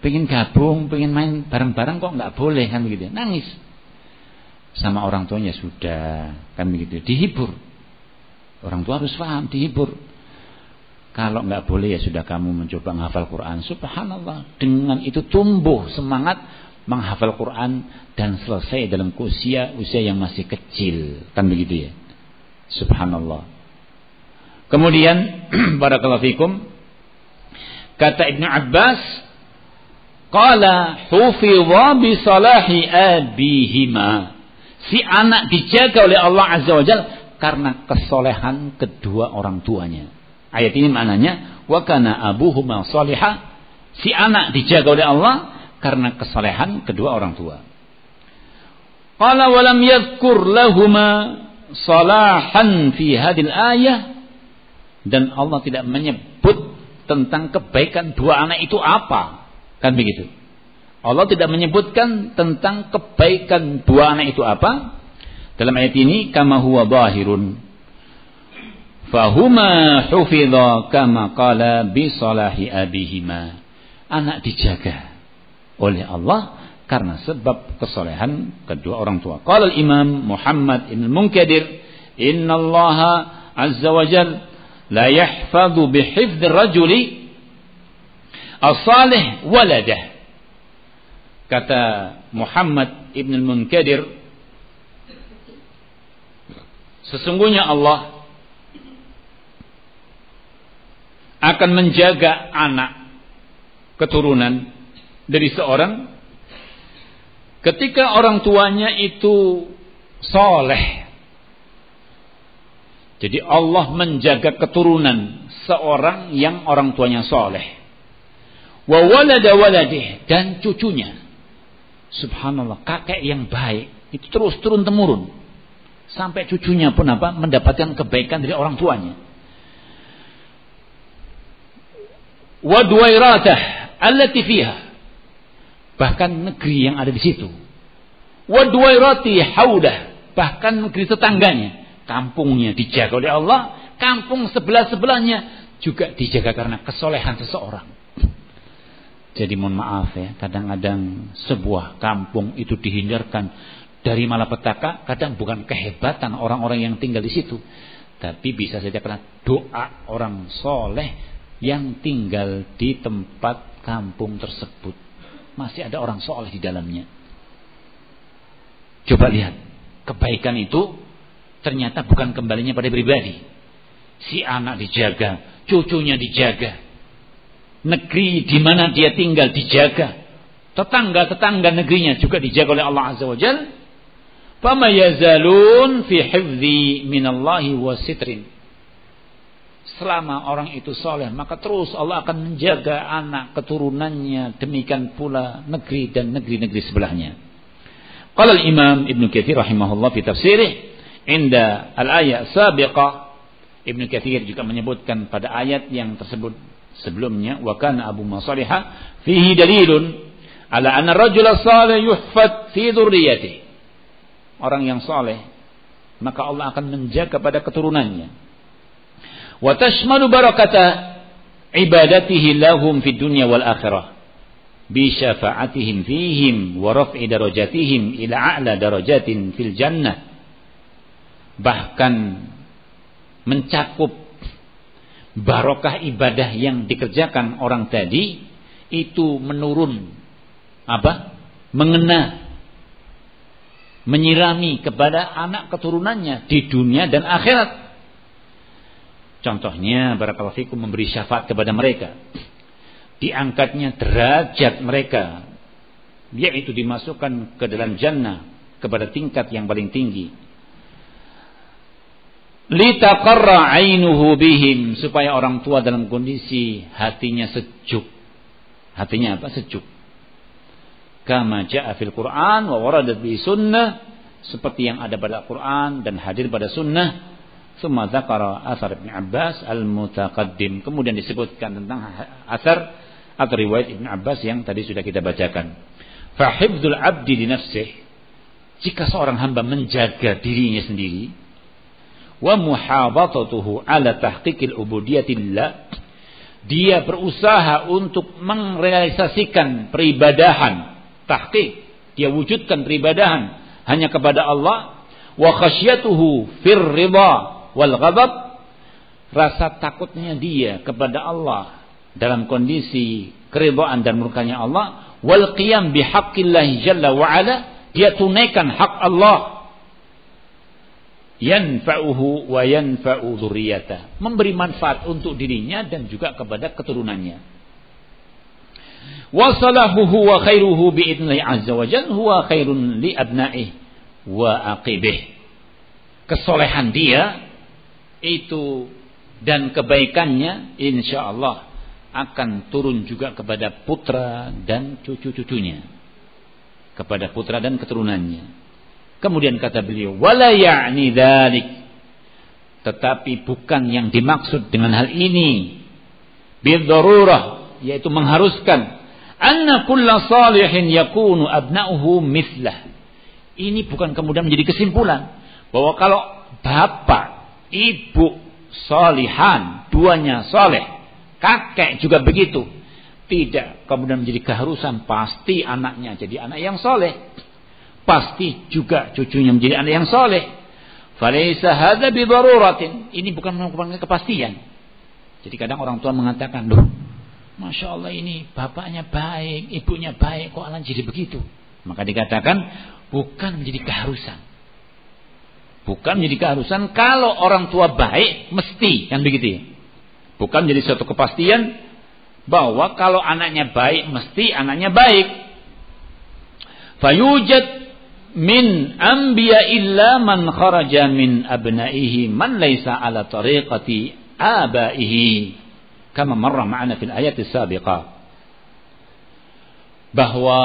Pengen gabung, pengen main bareng-bareng kok nggak boleh kan begitu. Ya. Nangis. Sama orang tuanya sudah kan begitu. Dihibur. Orang tua harus paham, dihibur. Kalau nggak boleh ya sudah kamu mencoba menghafal Quran. Subhanallah. Dengan itu tumbuh semangat menghafal Quran dan selesai dalam usia usia yang masih kecil. Kan begitu ya. Subhanallah. Kemudian barakallahu fikum kata Ibnu Abbas qala hufidha bi salahi abihima. Si anak dijaga oleh Allah Azza wa Jalla karena kesolehan kedua orang tuanya. Ayat ini maknanya wa kana abuhuma salihah. Si anak dijaga oleh Allah karena kesolehan kedua orang tua. Qala walam yadhkur lahuma salahan fi hadil ayah. Dan Allah tidak menyebut tentang kebaikan dua anak itu apa. Kan begitu? Allah tidak menyebutkan tentang kebaikan dua anak itu apa. Dalam ayat ini kama huwa bahirun fahuma hufidha kama qala bi salahi abihima. Anak dijaga oleh Allah karena sebab kesolehan kedua orang tua. Qala al-Imam Muhammad Ibn Munkadir, "Inna Allah azza wa jal la yahfadhu bi hifdh ar-rajuli as-salih waladah." Kata Muhammad Ibn Munkadir, sesungguhnya Allah akan menjaga anak keturunan dari seorang Ketika orang tuanya itu soleh. Jadi Allah menjaga keturunan seorang yang orang tuanya soleh. Wa dan cucunya. Subhanallah, kakek yang baik itu terus turun temurun. Sampai cucunya pun apa? Mendapatkan kebaikan dari orang tuanya. Wa duwairatah allati fiha bahkan negeri yang ada di situ. Wadwairati haudah, bahkan negeri tetangganya, kampungnya dijaga oleh Allah, kampung sebelah-sebelahnya juga dijaga karena kesolehan seseorang. Jadi mohon maaf ya, kadang-kadang sebuah kampung itu dihindarkan dari malapetaka, kadang bukan kehebatan orang-orang yang tinggal di situ, tapi bisa saja karena doa orang soleh yang tinggal di tempat kampung tersebut masih ada orang soleh di dalamnya. Coba lihat, kebaikan itu ternyata bukan kembalinya pada pribadi. Si anak dijaga, cucunya dijaga, negeri di mana dia tinggal dijaga, tetangga-tetangga negerinya juga dijaga oleh Allah Azza wa Jalla. Fi hifzi minallahi wa sitrin selama orang itu soleh maka terus Allah akan menjaga anak keturunannya demikian pula negeri dan negeri-negeri sebelahnya Qala al-Imam Ibn Katsir rahimahullah fi tafsirih inda al-ayat sabiqah Ibnu Katsir juga menyebutkan pada ayat yang tersebut sebelumnya wa kana Abu Masalihah fihi dalilun ala anna rajula salih yuhfad fi dzurriyyati. Orang yang saleh maka Allah akan menjaga pada keturunannya. Wa tashmalu barakata ibadatihi lahum fid dunya wal akhirah. Bi syafa'atihim fihim wa raf'i darajatihim ila a'la darajatin fil jannah. Bahkan mencakup barokah ibadah yang dikerjakan orang tadi itu menurun apa? Mengena menyirami kepada anak keturunannya di dunia dan akhirat contohnya barakallahu fikum memberi syafaat kepada mereka diangkatnya derajat mereka yaitu dimasukkan ke dalam jannah kepada tingkat yang paling tinggi litaqarra ainuhu bihim supaya orang tua dalam kondisi hatinya sejuk. Hatinya apa? Sejuk. Kama ja'a fil Quran wa waradat bi sunnah seperti yang ada pada Quran dan hadir pada sunnah. Summa dzakara asar Ibn Abbas al-mutaqaddim. Kemudian disebutkan tentang asar atau riwayat Ibn Abbas yang tadi sudah kita bacakan. Fahibdul abdi di nafsih. Jika seorang hamba menjaga dirinya sendiri, wa muhabatatuhu ala tahqiqil ubudiyatillah dia berusaha untuk merealisasikan peribadahan tahqiq dia wujudkan peribadahan hanya kepada Allah wa khasyatuhu fir ridha wal ghadab rasa takutnya dia kepada Allah dalam kondisi keridhaan dan murkanya Allah. Wal qiyam bihaqqillahi jalla wa ala dia tunaikan hak Allah. Yanfa'uhu wa yanfa'u dzurriyyata memberi manfaat untuk dirinya dan juga kepada keturunannya. Wa salahuhu wa khairuhu bi idnihi azza wa jalla huwa khairun li abna'ihi wa aqibih. Kesolehan dia itu dan kebaikannya insyaallah akan turun juga kepada putra dan cucu-cucunya kepada putra dan keturunannya Kemudian kata beliau, wala ya'ni dzalik. Tetapi bukan yang dimaksud dengan hal ini. Bidarurah, yaitu mengharuskan anna kulla salihin yakunu abna'uhu mislah. Ini bukan kemudian menjadi kesimpulan bahwa kalau bapak, ibu salihan, duanya saleh, kakek juga begitu. Tidak kemudian menjadi keharusan pasti anaknya jadi anak yang soleh pasti juga cucunya menjadi anak yang soleh. Hadza. Ini bukan merupakan kepastian. Jadi kadang orang tua mengatakan, "Loh, Masya Allah ini bapaknya baik, ibunya baik, kok anak jadi begitu?" Maka dikatakan bukan menjadi keharusan. Bukan menjadi keharusan kalau orang tua baik mesti kan begitu ya. Bukan menjadi suatu kepastian bahwa kalau anaknya baik mesti anaknya baik. Fayujad min anbiya illa man kharaja min abnaihi man laysa ala tariqati abaihi kama marra ma'ana fil ayat sabiqah bahwa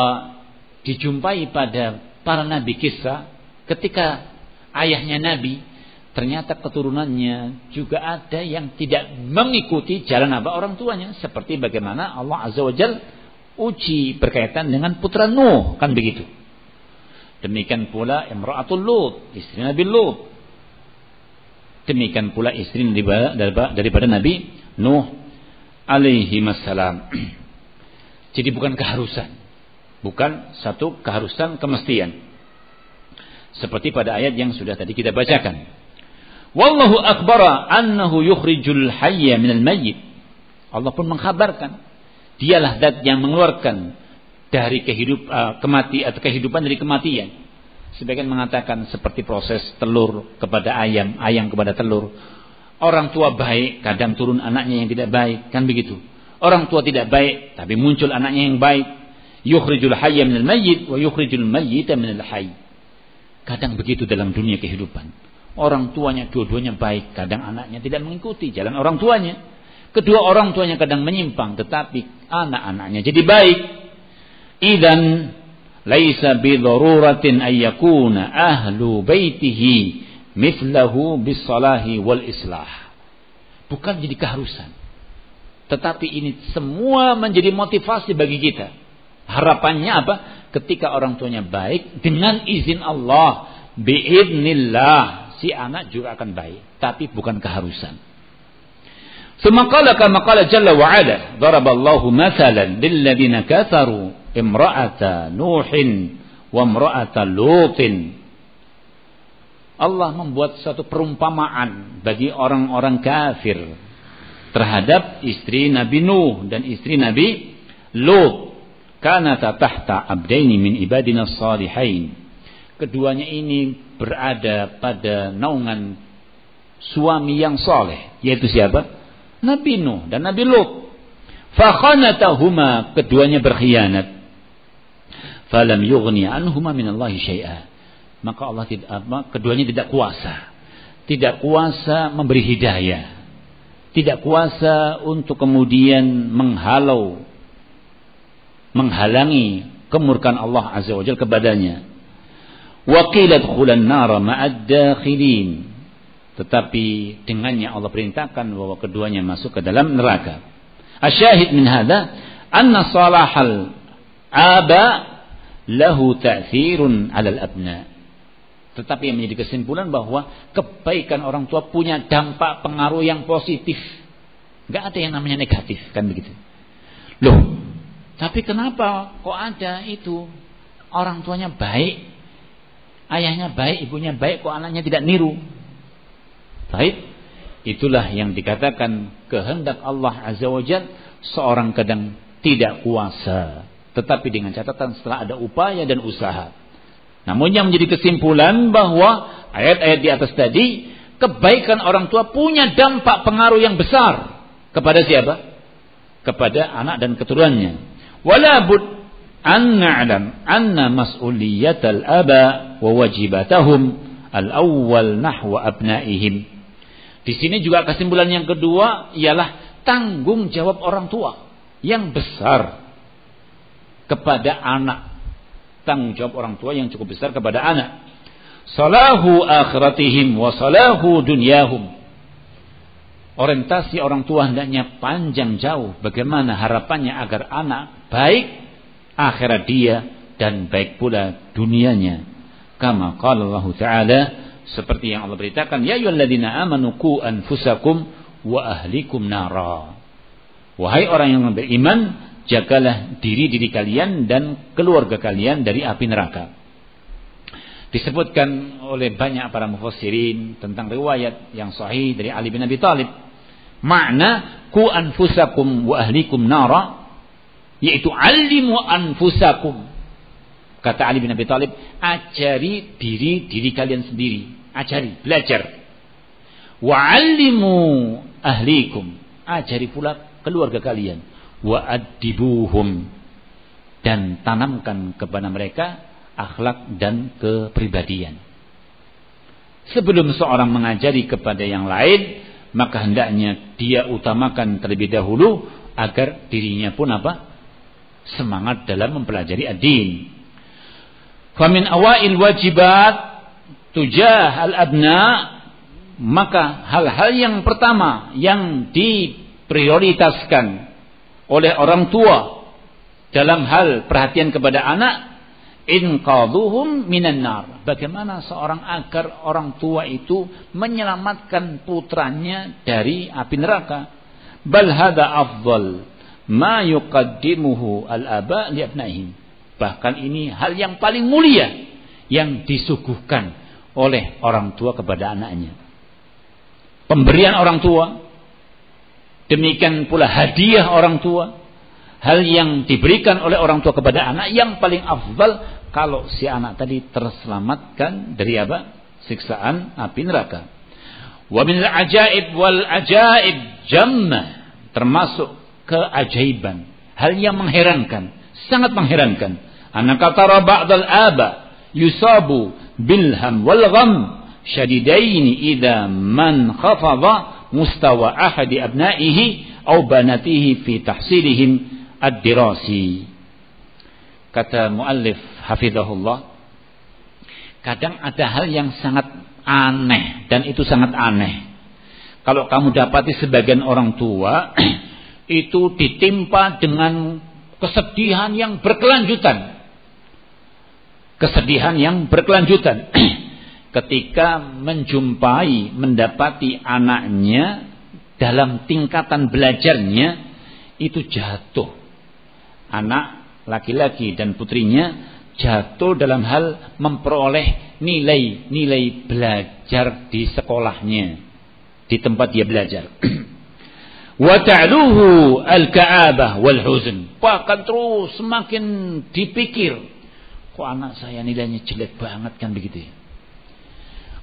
dijumpai pada para nabi kisah ketika ayahnya nabi ternyata keturunannya juga ada yang tidak mengikuti jalan apa orang tuanya seperti bagaimana Allah azza wajal uji berkaitan dengan putra Nuh kan begitu Demikian pula Imra'atul Lut, istri Nabi Lut. Demikian pula istri daripada Nabi Nuh alaihi wassalam. Jadi bukan keharusan. Bukan satu keharusan kemestian. Seperti pada ayat yang sudah tadi kita bacakan. Wallahu akbara annahu yukhrijul hayya minal mayyit. Allah pun mengkhabarkan. Dialah zat yang mengeluarkan dari kehidup uh, kemati atau kehidupan dari kematian. Sebagian mengatakan seperti proses telur kepada ayam, ayam kepada telur. Orang tua baik, kadang turun anaknya yang tidak baik, kan begitu. Orang tua tidak baik, tapi muncul anaknya yang baik. Yukhrijul hayya minal mayyit wa yukhrijul mayyita minal hayy. Kadang begitu dalam dunia kehidupan. Orang tuanya dua-duanya baik, kadang anaknya tidak mengikuti jalan orang tuanya. Kedua orang tuanya kadang menyimpang, tetapi anak-anaknya jadi baik idan laisa bidharuratin ay yakuna ahlu baitihi mithlahu bisalahi wal islah bukan jadi keharusan. Tetapi ini semua menjadi motivasi bagi kita. Harapannya apa? Ketika orang tuanya baik, dengan izin Allah, biidnillah, si anak juga akan baik. Tapi bukan keharusan. Semakala kama qala jalla wa ala, daraballahu masalan lilladina kafaru imra'ata Nuhin wa imra'ata Lutin. Allah membuat satu perumpamaan bagi orang-orang kafir terhadap istri Nabi Nuh dan istri Nabi Lut. Karena tahta abdaini min ibadina salihain. Keduanya ini berada pada naungan suami yang soleh. Yaitu siapa? Nabi Nuh dan Nabi Lut. Fakhanatahuma keduanya berkhianat. Falam yughni anhuma minallahi syai'a. Maka Allah tidak keduanya tidak kuasa. Tidak kuasa memberi hidayah tidak kuasa untuk kemudian menghalau menghalangi kemurkaan Allah Azza wa Jalla kepadanya. Waqilat khulan nara ma'ad dakhilin. Tetapi dengannya Allah perintahkan bahwa keduanya masuk ke dalam neraka. Asyahid min hadha anna salahal aba lahu ta'thirun 'alal abna. Tetapi yang menjadi kesimpulan bahwa kebaikan orang tua punya dampak pengaruh yang positif. Gak ada yang namanya negatif, kan begitu. Loh, tapi kenapa kok ada itu orang tuanya baik, ayahnya baik, ibunya baik, kok anaknya tidak niru? Baik, itulah yang dikatakan kehendak Allah Azza wa Jal, seorang kadang tidak kuasa. Tetapi dengan catatan setelah ada upaya dan usaha namun yang menjadi kesimpulan bahwa ayat-ayat di atas tadi kebaikan orang tua punya dampak pengaruh yang besar kepada siapa? Kepada anak dan keturunannya. Wala bud an na'lam anna mas'uliyatal aba wa wajibatahum al-awwal nahwa abnaihim. Di sini juga kesimpulan yang kedua ialah tanggung jawab orang tua yang besar kepada anak tanggung jawab orang tua yang cukup besar kepada anak. Salahu akhiratihim wa salahu dunyahum. Orientasi orang tua hendaknya panjang jauh. Bagaimana harapannya agar anak baik akhirat dia dan baik pula dunianya. Kama Allah Ta'ala seperti yang Allah beritakan, Ya ayyuhalladzina amanu anfusakum wa ahlikum nara. Wahai orang yang beriman, jagalah diri-diri kalian dan keluarga kalian dari api neraka. Disebutkan oleh banyak para mufassirin tentang riwayat yang sahih dari Ali bin Abi Thalib. Makna ku anfusakum wa ahlikum nara yaitu alimu anfusakum. Kata Ali bin Abi Thalib, ajari diri diri kalian sendiri, ajari, belajar. Wa alimu ahlikum, ajari pula keluarga kalian wa addibuhum dan tanamkan kepada mereka akhlak dan kepribadian. Sebelum seorang mengajari kepada yang lain, maka hendaknya dia utamakan terlebih dahulu agar dirinya pun apa? Semangat dalam mempelajari ad-din. Famin awail wajibat tujah al-abna maka hal-hal yang pertama yang diprioritaskan oleh orang tua dalam hal perhatian kepada anak inqadhuhum minan nar. Bagaimana seorang agar orang tua itu menyelamatkan putranya dari api neraka? Bal hadza afdal ma yuqaddimuhu al-aba li abnaihim. Bahkan ini hal yang paling mulia yang disuguhkan oleh orang tua kepada anaknya. Pemberian orang tua Demikian pula hadiah orang tua. Hal yang diberikan oleh orang tua kepada anak yang paling afdal kalau si anak tadi terselamatkan dari apa? Siksaan api neraka. Wa min ajaib wal ajaib jamma termasuk keajaiban, hal yang mengherankan, sangat mengherankan. Anak kata ba'dal aba yusabu bilham wal gham syadidaini idza man khafadha mustawa ahadi abnaihi au banatihi fi tahsilihim ad-dirasi. Kata muallif hafizahullah, kadang ada hal yang sangat aneh dan itu sangat aneh. kalau kamu dapati sebagian orang tua itu ditimpa dengan kesedihan yang berkelanjutan. Kesedihan yang berkelanjutan. Ketika menjumpai, mendapati anaknya dalam tingkatan belajarnya itu jatuh. Anak laki-laki dan putrinya jatuh dalam hal memperoleh nilai-nilai belajar di sekolahnya di tempat dia belajar. Wa ta'luhu al-ka'abah wal huzn. Bahkan terus semakin dipikir, kok anak saya nilainya jelek banget kan begitu ya.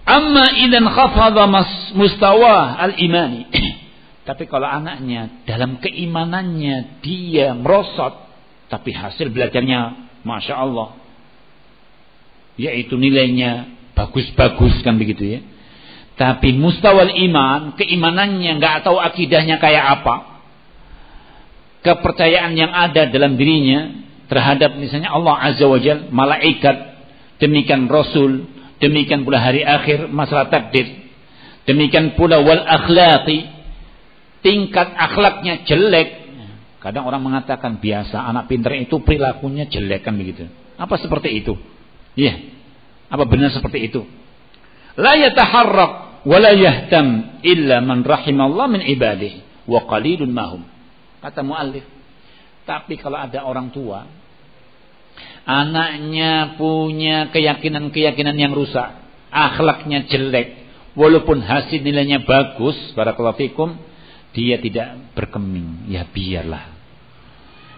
Amma idan khafadha mustawa al-imani. Tapi kalau anaknya dalam keimanannya dia merosot, tapi hasil belajarnya Masya Allah. Yaitu nilainya bagus-bagus kan begitu ya. Tapi mustawal iman, keimanannya nggak tahu akidahnya kayak apa. Kepercayaan yang ada dalam dirinya terhadap misalnya Allah Azza wa Jal, malaikat, demikian Rasul, demikian pula hari akhir, masalah takdir. Demikian pula wal akhlaqi, tingkat akhlaknya jelek. Kadang orang mengatakan biasa anak pintar itu perilakunya jelek kan begitu. Apa seperti itu? Iya. Apa benar seperti itu? La yataharrak wala illa man rahimallah min ibadih wa qalilun mahum kata muallif tapi kalau ada orang tua anaknya punya keyakinan-keyakinan yang rusak akhlaknya jelek walaupun hasil nilainya bagus barakallahu fikum dia tidak berkeming ya biarlah.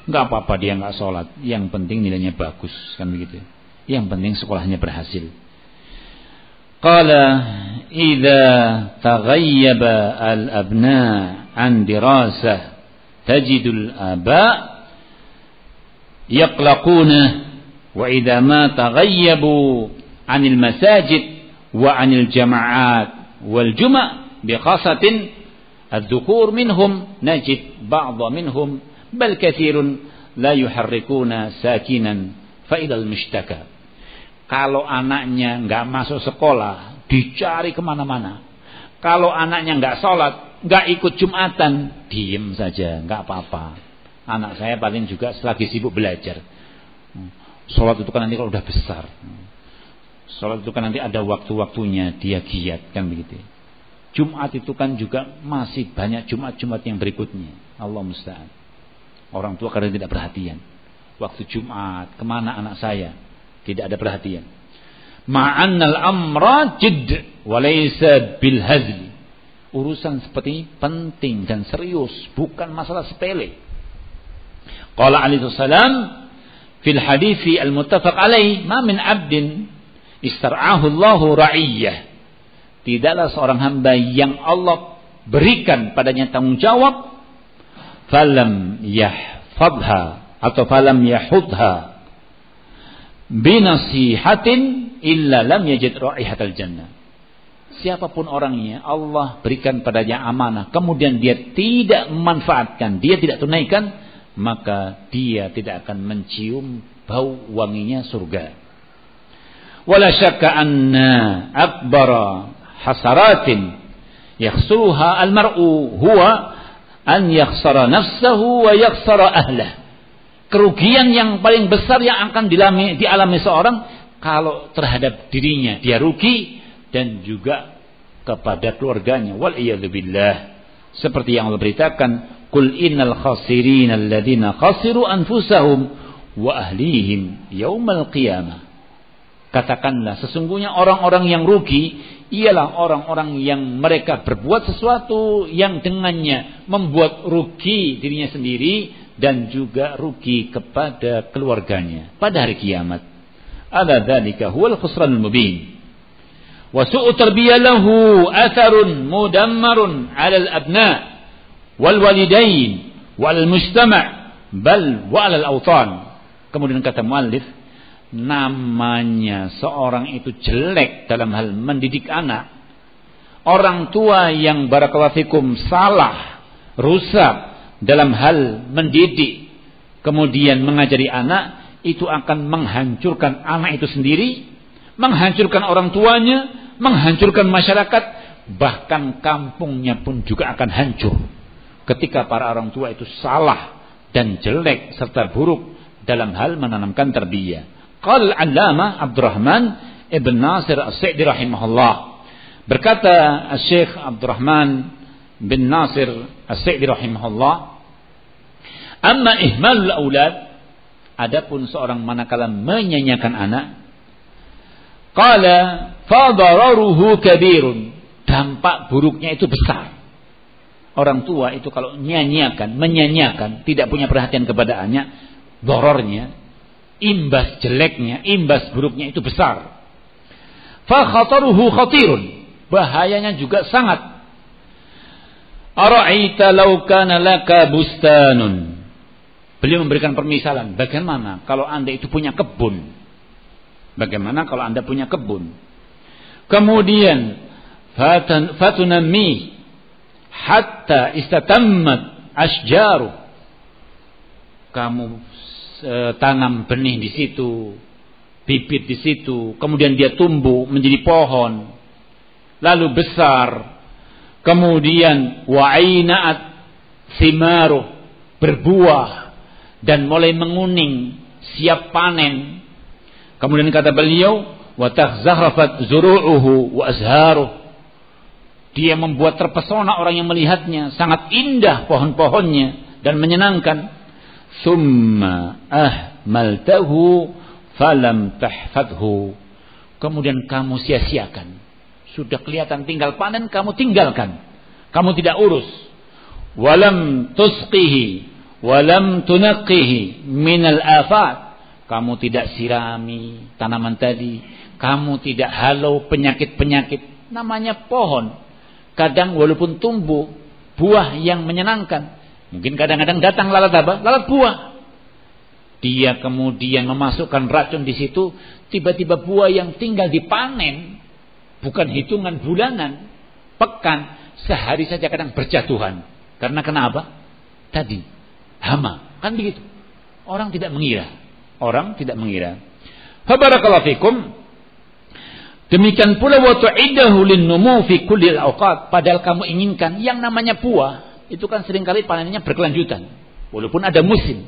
Nggak apa-apa dia nggak sholat yang penting nilainya bagus kan begitu. Yang penting sekolahnya berhasil قال إذا تغيب الأبناء عن دراسة تجد الآباء يقلقون وإذا ما تغيبوا عن المساجد وعن الجماعات والجمع بخاصة الذكور منهم نجد بعض منهم بل كثير لا يحركون ساكنا فإلى المشتكى. Kalau anaknya nggak masuk sekolah, dicari ke mana-mana. Kalau anaknya nggak sholat, nggak ikut jumatan, diem saja, nggak apa-apa. Anak saya paling juga selagi sibuk belajar. Sholat itu kan nanti kalau udah besar. Sholat itu kan nanti ada waktu-waktunya dia giat kan begitu. Jumat itu kan juga masih banyak Jumat-Jumat yang berikutnya. Allah musta'an. Orang tua kadang tidak perhatian. Waktu Jumat, ke mana anak saya? Tidak ada perhatian. Ma'annal amra jidd walaysa bil hazl. Urusan seperti ini penting dan serius, bukan masalah sepele. Qala alaihi salam fil hadithi al-muttafaq alaih, ma min 'abdin istar'ahu Allahu ra'iyyah. Tidaklah seorang hamba yang Allah berikan padanya tanggung jawab falam yahfadha atau falam yahudha binasihatin illa lam yajid raihatal jannah. Siapa pun orangnya Allah berikan padanya amanah kemudian dia tidak memanfaatkan, dia tidak tunaikan, maka dia tidak akan mencium bau wanginya surga. Wala syakka anna akbara hasaratin yakhsuruha almar'u huwa an yakhsara nafsahu wa yakhsara ahlah kerugian yang paling besar yang akan dialami, dialami seorang kalau terhadap dirinya dia rugi dan juga kepada keluarganya. Wal billah. Seperti yang Allah beritakan kul innal khasirin alladziina khasiru anfusahum wa ahlihim yaumal qiyamah. Katakanlah sesungguhnya orang-orang yang rugi ialah orang-orang yang mereka berbuat sesuatu yang dengannya membuat rugi dirinya sendiri dan juga rugi kepada keluarganya pada hari kiamat. Ada dzalika huwal khusranul mubin. Wa su'u tarbiyah lahu atharun mudammarun 'ala al-abna wal walidain wal mujtama' bal wa 'ala al-awtan. Kemudian kata muallif namanya seorang itu jelek dalam hal mendidik anak. Orang tua yang barakallahu salah, rusak, dalam hal mendidik kemudian mengajari anak itu akan menghancurkan anak itu sendiri, menghancurkan orang tuanya, menghancurkan masyarakat, bahkan kampungnya pun juga akan hancur ketika para orang tua itu salah dan jelek serta buruk dalam hal menanamkan tarbiyah. Qal Allama Abdurrahman Ibn Nasir As-Sa'di rahimahullah. Berkata Syekh Abdurrahman bin Nasir As-Sa'di rahimahullah, "Amma ihmalul aulad, adapun seorang manakala menyanyiakan anak, qala fadararuhu kabirun." Dampak buruknya itu besar. Orang tua itu kalau nyanyiakan, menyanyiakan, tidak punya perhatian kepada anaknya, dorornya, imbas jeleknya, imbas buruknya itu besar. Fa khataruhu khatirun bahayanya juga sangat. Ara'aita law kana laka bustanun. Beliau memberikan permisalan, bagaimana kalau Anda itu punya kebun? Bagaimana kalau Anda punya kebun? Kemudian fatan, fatunami hatta istatammat asjaru. Kamu e, tanam benih di situ, bibit di situ, kemudian dia tumbuh menjadi pohon, lalu besar kemudian wa'inaat simaru berbuah dan mulai menguning siap panen. Kemudian kata beliau wa tahzahrafat zuru'uhu wa azharuh. Dia membuat terpesona orang yang melihatnya sangat indah pohon-pohonnya dan menyenangkan. Summa ahmaltahu falam tahfadhu. Kemudian kamu sia-siakan sudah kelihatan tinggal panen, kamu tinggalkan. Kamu tidak urus. Walam tusqihi. Walam tunaqqihi minal afat. Kamu tidak sirami tanaman tadi. Kamu tidak halau penyakit-penyakit. Namanya pohon. Kadang walaupun tumbuh buah yang menyenangkan. Mungkin kadang-kadang datang lalat apa? Lalat buah. Dia kemudian memasukkan racun di situ. Tiba-tiba buah yang tinggal dipanen bukan hitungan bulanan, pekan, sehari saja kadang berjatuhan. Karena kenapa? Tadi hama, kan begitu. Orang tidak mengira. Orang tidak mengira. Fabarakallahu fikum. Demikian pula wa tu'idahu lin-numu fi kulli awqat. Padahal kamu inginkan yang namanya buah itu kan sering kali panennya berkelanjutan walaupun ada musim.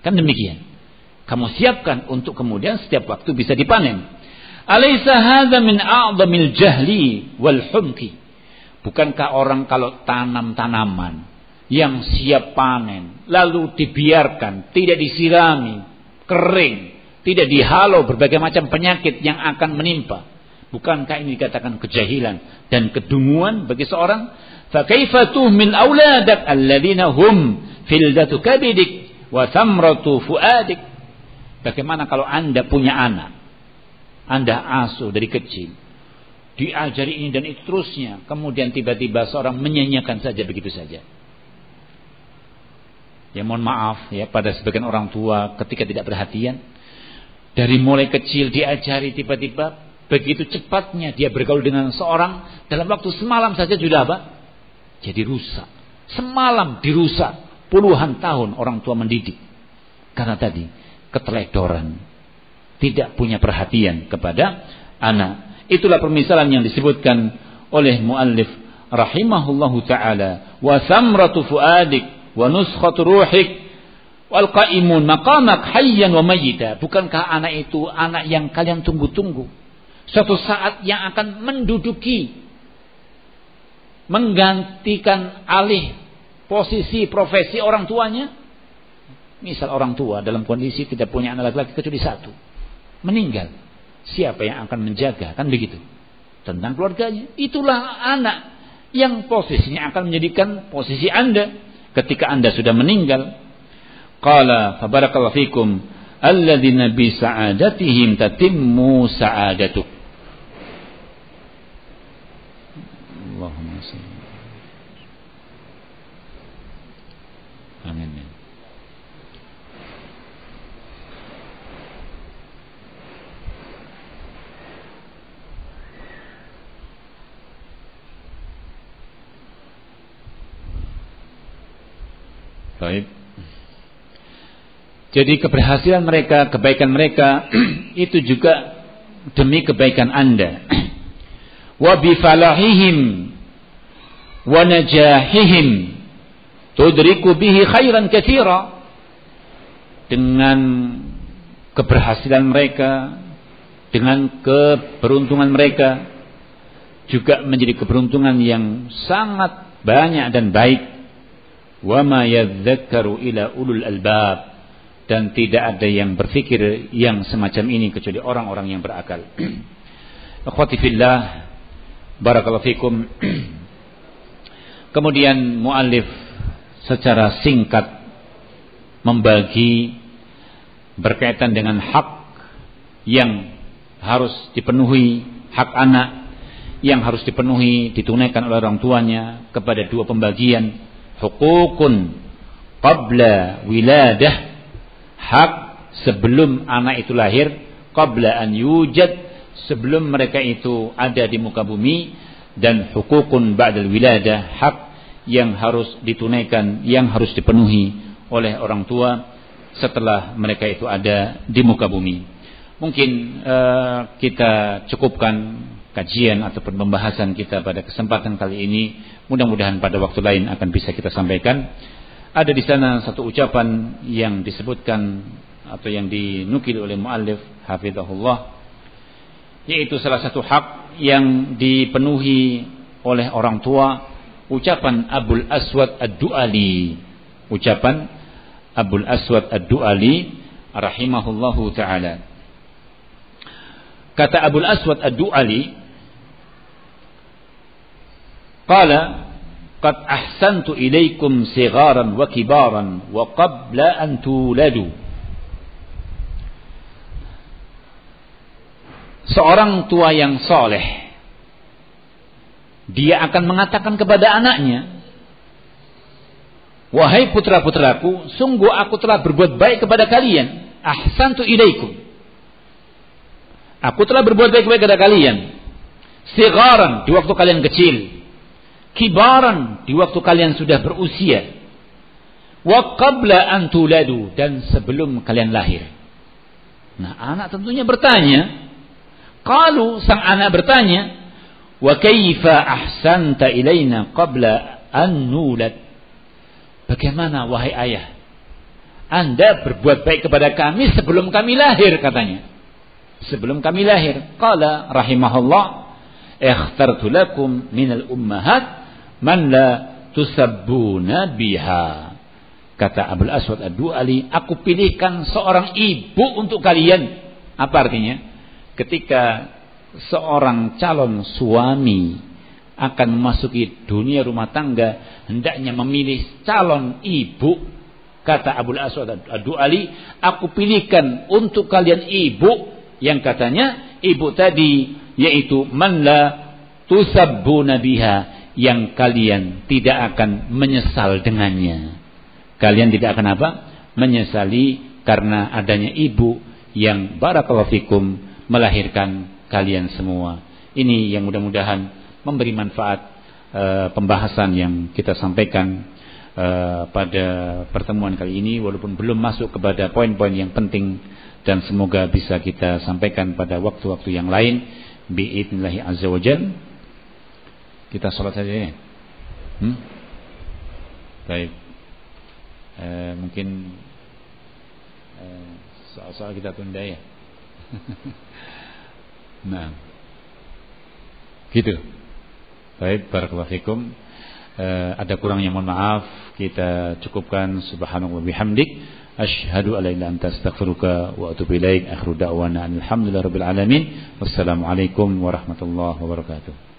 Kan demikian. Kamu siapkan untuk kemudian setiap waktu bisa dipanen. Alaysa hadza min a'dhamil jahli wal humki? Bukankah orang kalau tanam tanaman yang siap panen lalu dibiarkan, tidak disirami, kering, tidak dihalau berbagai macam penyakit yang akan menimpa? Bukankah ini dikatakan kejahilan dan kedunguan bagi seorang? Fa kaifa tuhmil auladak alladziina hum fildatu kabidik wa thamratu fuadik? Bagaimana kalau Anda punya anak anda asuh dari kecil. Diajari ini dan itu terusnya. Kemudian tiba-tiba seorang menyanyikan saja begitu saja. Ya mohon maaf ya pada sebagian orang tua ketika tidak perhatian. Dari mulai kecil diajari tiba-tiba begitu cepatnya dia bergaul dengan seorang dalam waktu semalam saja sudah apa? Jadi rusak. Semalam dirusak. Puluhan tahun orang tua mendidik. Karena tadi keteledoran, tidak punya perhatian kepada anak. Itulah permisalan yang disebutkan oleh muallif rahimahullahu taala wa samratu fuadik wa nuskhatu ruhik wal qaimun maqamak hayyan wa mayyita. Bukankah anak itu anak yang kalian tunggu-tunggu? Suatu saat yang akan menduduki menggantikan alih posisi profesi orang tuanya. Misal orang tua dalam kondisi tidak punya anak laki-laki kecuali satu meninggal. Siapa yang akan menjaga? Kan begitu. Tentang keluarganya. Itulah anak yang posisinya akan menjadikan posisi Anda ketika Anda sudah meninggal. Qala fabarakallahu fikum alladzina bi sa'adatihim tatimmu sa'adatuk. Allahumma salli. Amin. Baik. Jadi keberhasilan mereka, kebaikan mereka itu juga demi kebaikan Anda. wa bifalahihim wa najahihim tudriku bihi khairan katsira dengan keberhasilan mereka dengan keberuntungan mereka juga menjadi keberuntungan yang sangat banyak dan baik wa ma yadzakkaru ila ulul albab dan tidak ada yang berfikir yang semacam ini kecuali orang-orang yang berakal. Akhwati fillah barakallahu fikum. Kemudian muallif secara singkat membagi berkaitan dengan hak yang harus dipenuhi, hak anak yang harus dipenuhi, ditunaikan oleh orang tuanya kepada dua pembagian hukukun qabla wiladah. Hak sebelum anak itu lahir qabla an yujad sebelum mereka itu ada di muka bumi dan hukukun ba'dal wiladah hak yang harus ditunaikan yang harus dipenuhi oleh orang tua setelah mereka itu ada di muka bumi. Mungkin uh, kita cukupkan kajian ataupun pembahasan kita pada kesempatan kali ini mudah-mudahan pada waktu lain akan bisa kita sampaikan. Ada di sana satu ucapan yang disebutkan atau yang dinukil oleh muallif hafizahullah yaitu salah satu hak yang dipenuhi oleh orang tua ucapan Abul Aswad Ad-Duali. Ucapan Abul Aswad Ad-Duali rahimahullahu taala. Kata Abul Aswad Ad-Duali qala qad ahsantu ilaikum sigharan wa kibaran wa qabla an tuladu. Seorang tua yang soleh dia akan mengatakan kepada anaknya wahai putra-putraku sungguh aku telah berbuat baik kepada kalian. Ahsantu ilaikum aku telah berbuat baik kepada kalian sigharan di waktu kalian kecil kibaran di waktu kalian sudah berusia. Wa qabla an tuladu dan sebelum kalian lahir. Nah anak tentunya bertanya kalau sang anak bertanya wa kaifa ahsanta ilaina qabla an nulad? Bagaimana wahai ayah? Anda berbuat baik kepada kami sebelum kami lahir katanya. Sebelum kami lahir. Qala rahimahullah ikhtartu lakum minal ummahat man la tusabbuna biha. Kata Abdul Aswad Ad-Du'ali, aku pilihkan seorang ibu untuk kalian. Apa artinya? Ketika seorang calon suami akan memasuki dunia rumah tangga, hendaknya memilih calon ibu. Kata Abdul Aswad Ad-Du'ali, aku pilihkan untuk kalian ibu yang katanya ibu tadi yaitu man la tusabbuna biha yang kalian tidak akan menyesal dengannya. Kalian tidak akan apa? Menyesali karena adanya ibu yang barakallahu fikum melahirkan kalian semua. Ini yang mudah-mudahan memberi manfaat e, pembahasan yang kita sampaikan e, pada pertemuan kali ini walaupun belum masuk kepada poin-poin yang penting dan semoga bisa kita sampaikan pada waktu-waktu yang lain biidnillahi azza wajalla kita sholat saja ya. Hmm? Baik. Eh, mungkin eh, soal-soal kita tunda ya. nah. Gitu. Baik, barakallahu fikum. Eh, ada kurangnya mohon maaf. Kita cukupkan subhanallah bihamdik. Ashhadu an la ilaha anta astaghfiruka wa atubu ilaik. Akhiru da'wana. Wassalamualaikum warahmatullahi wabarakatuh.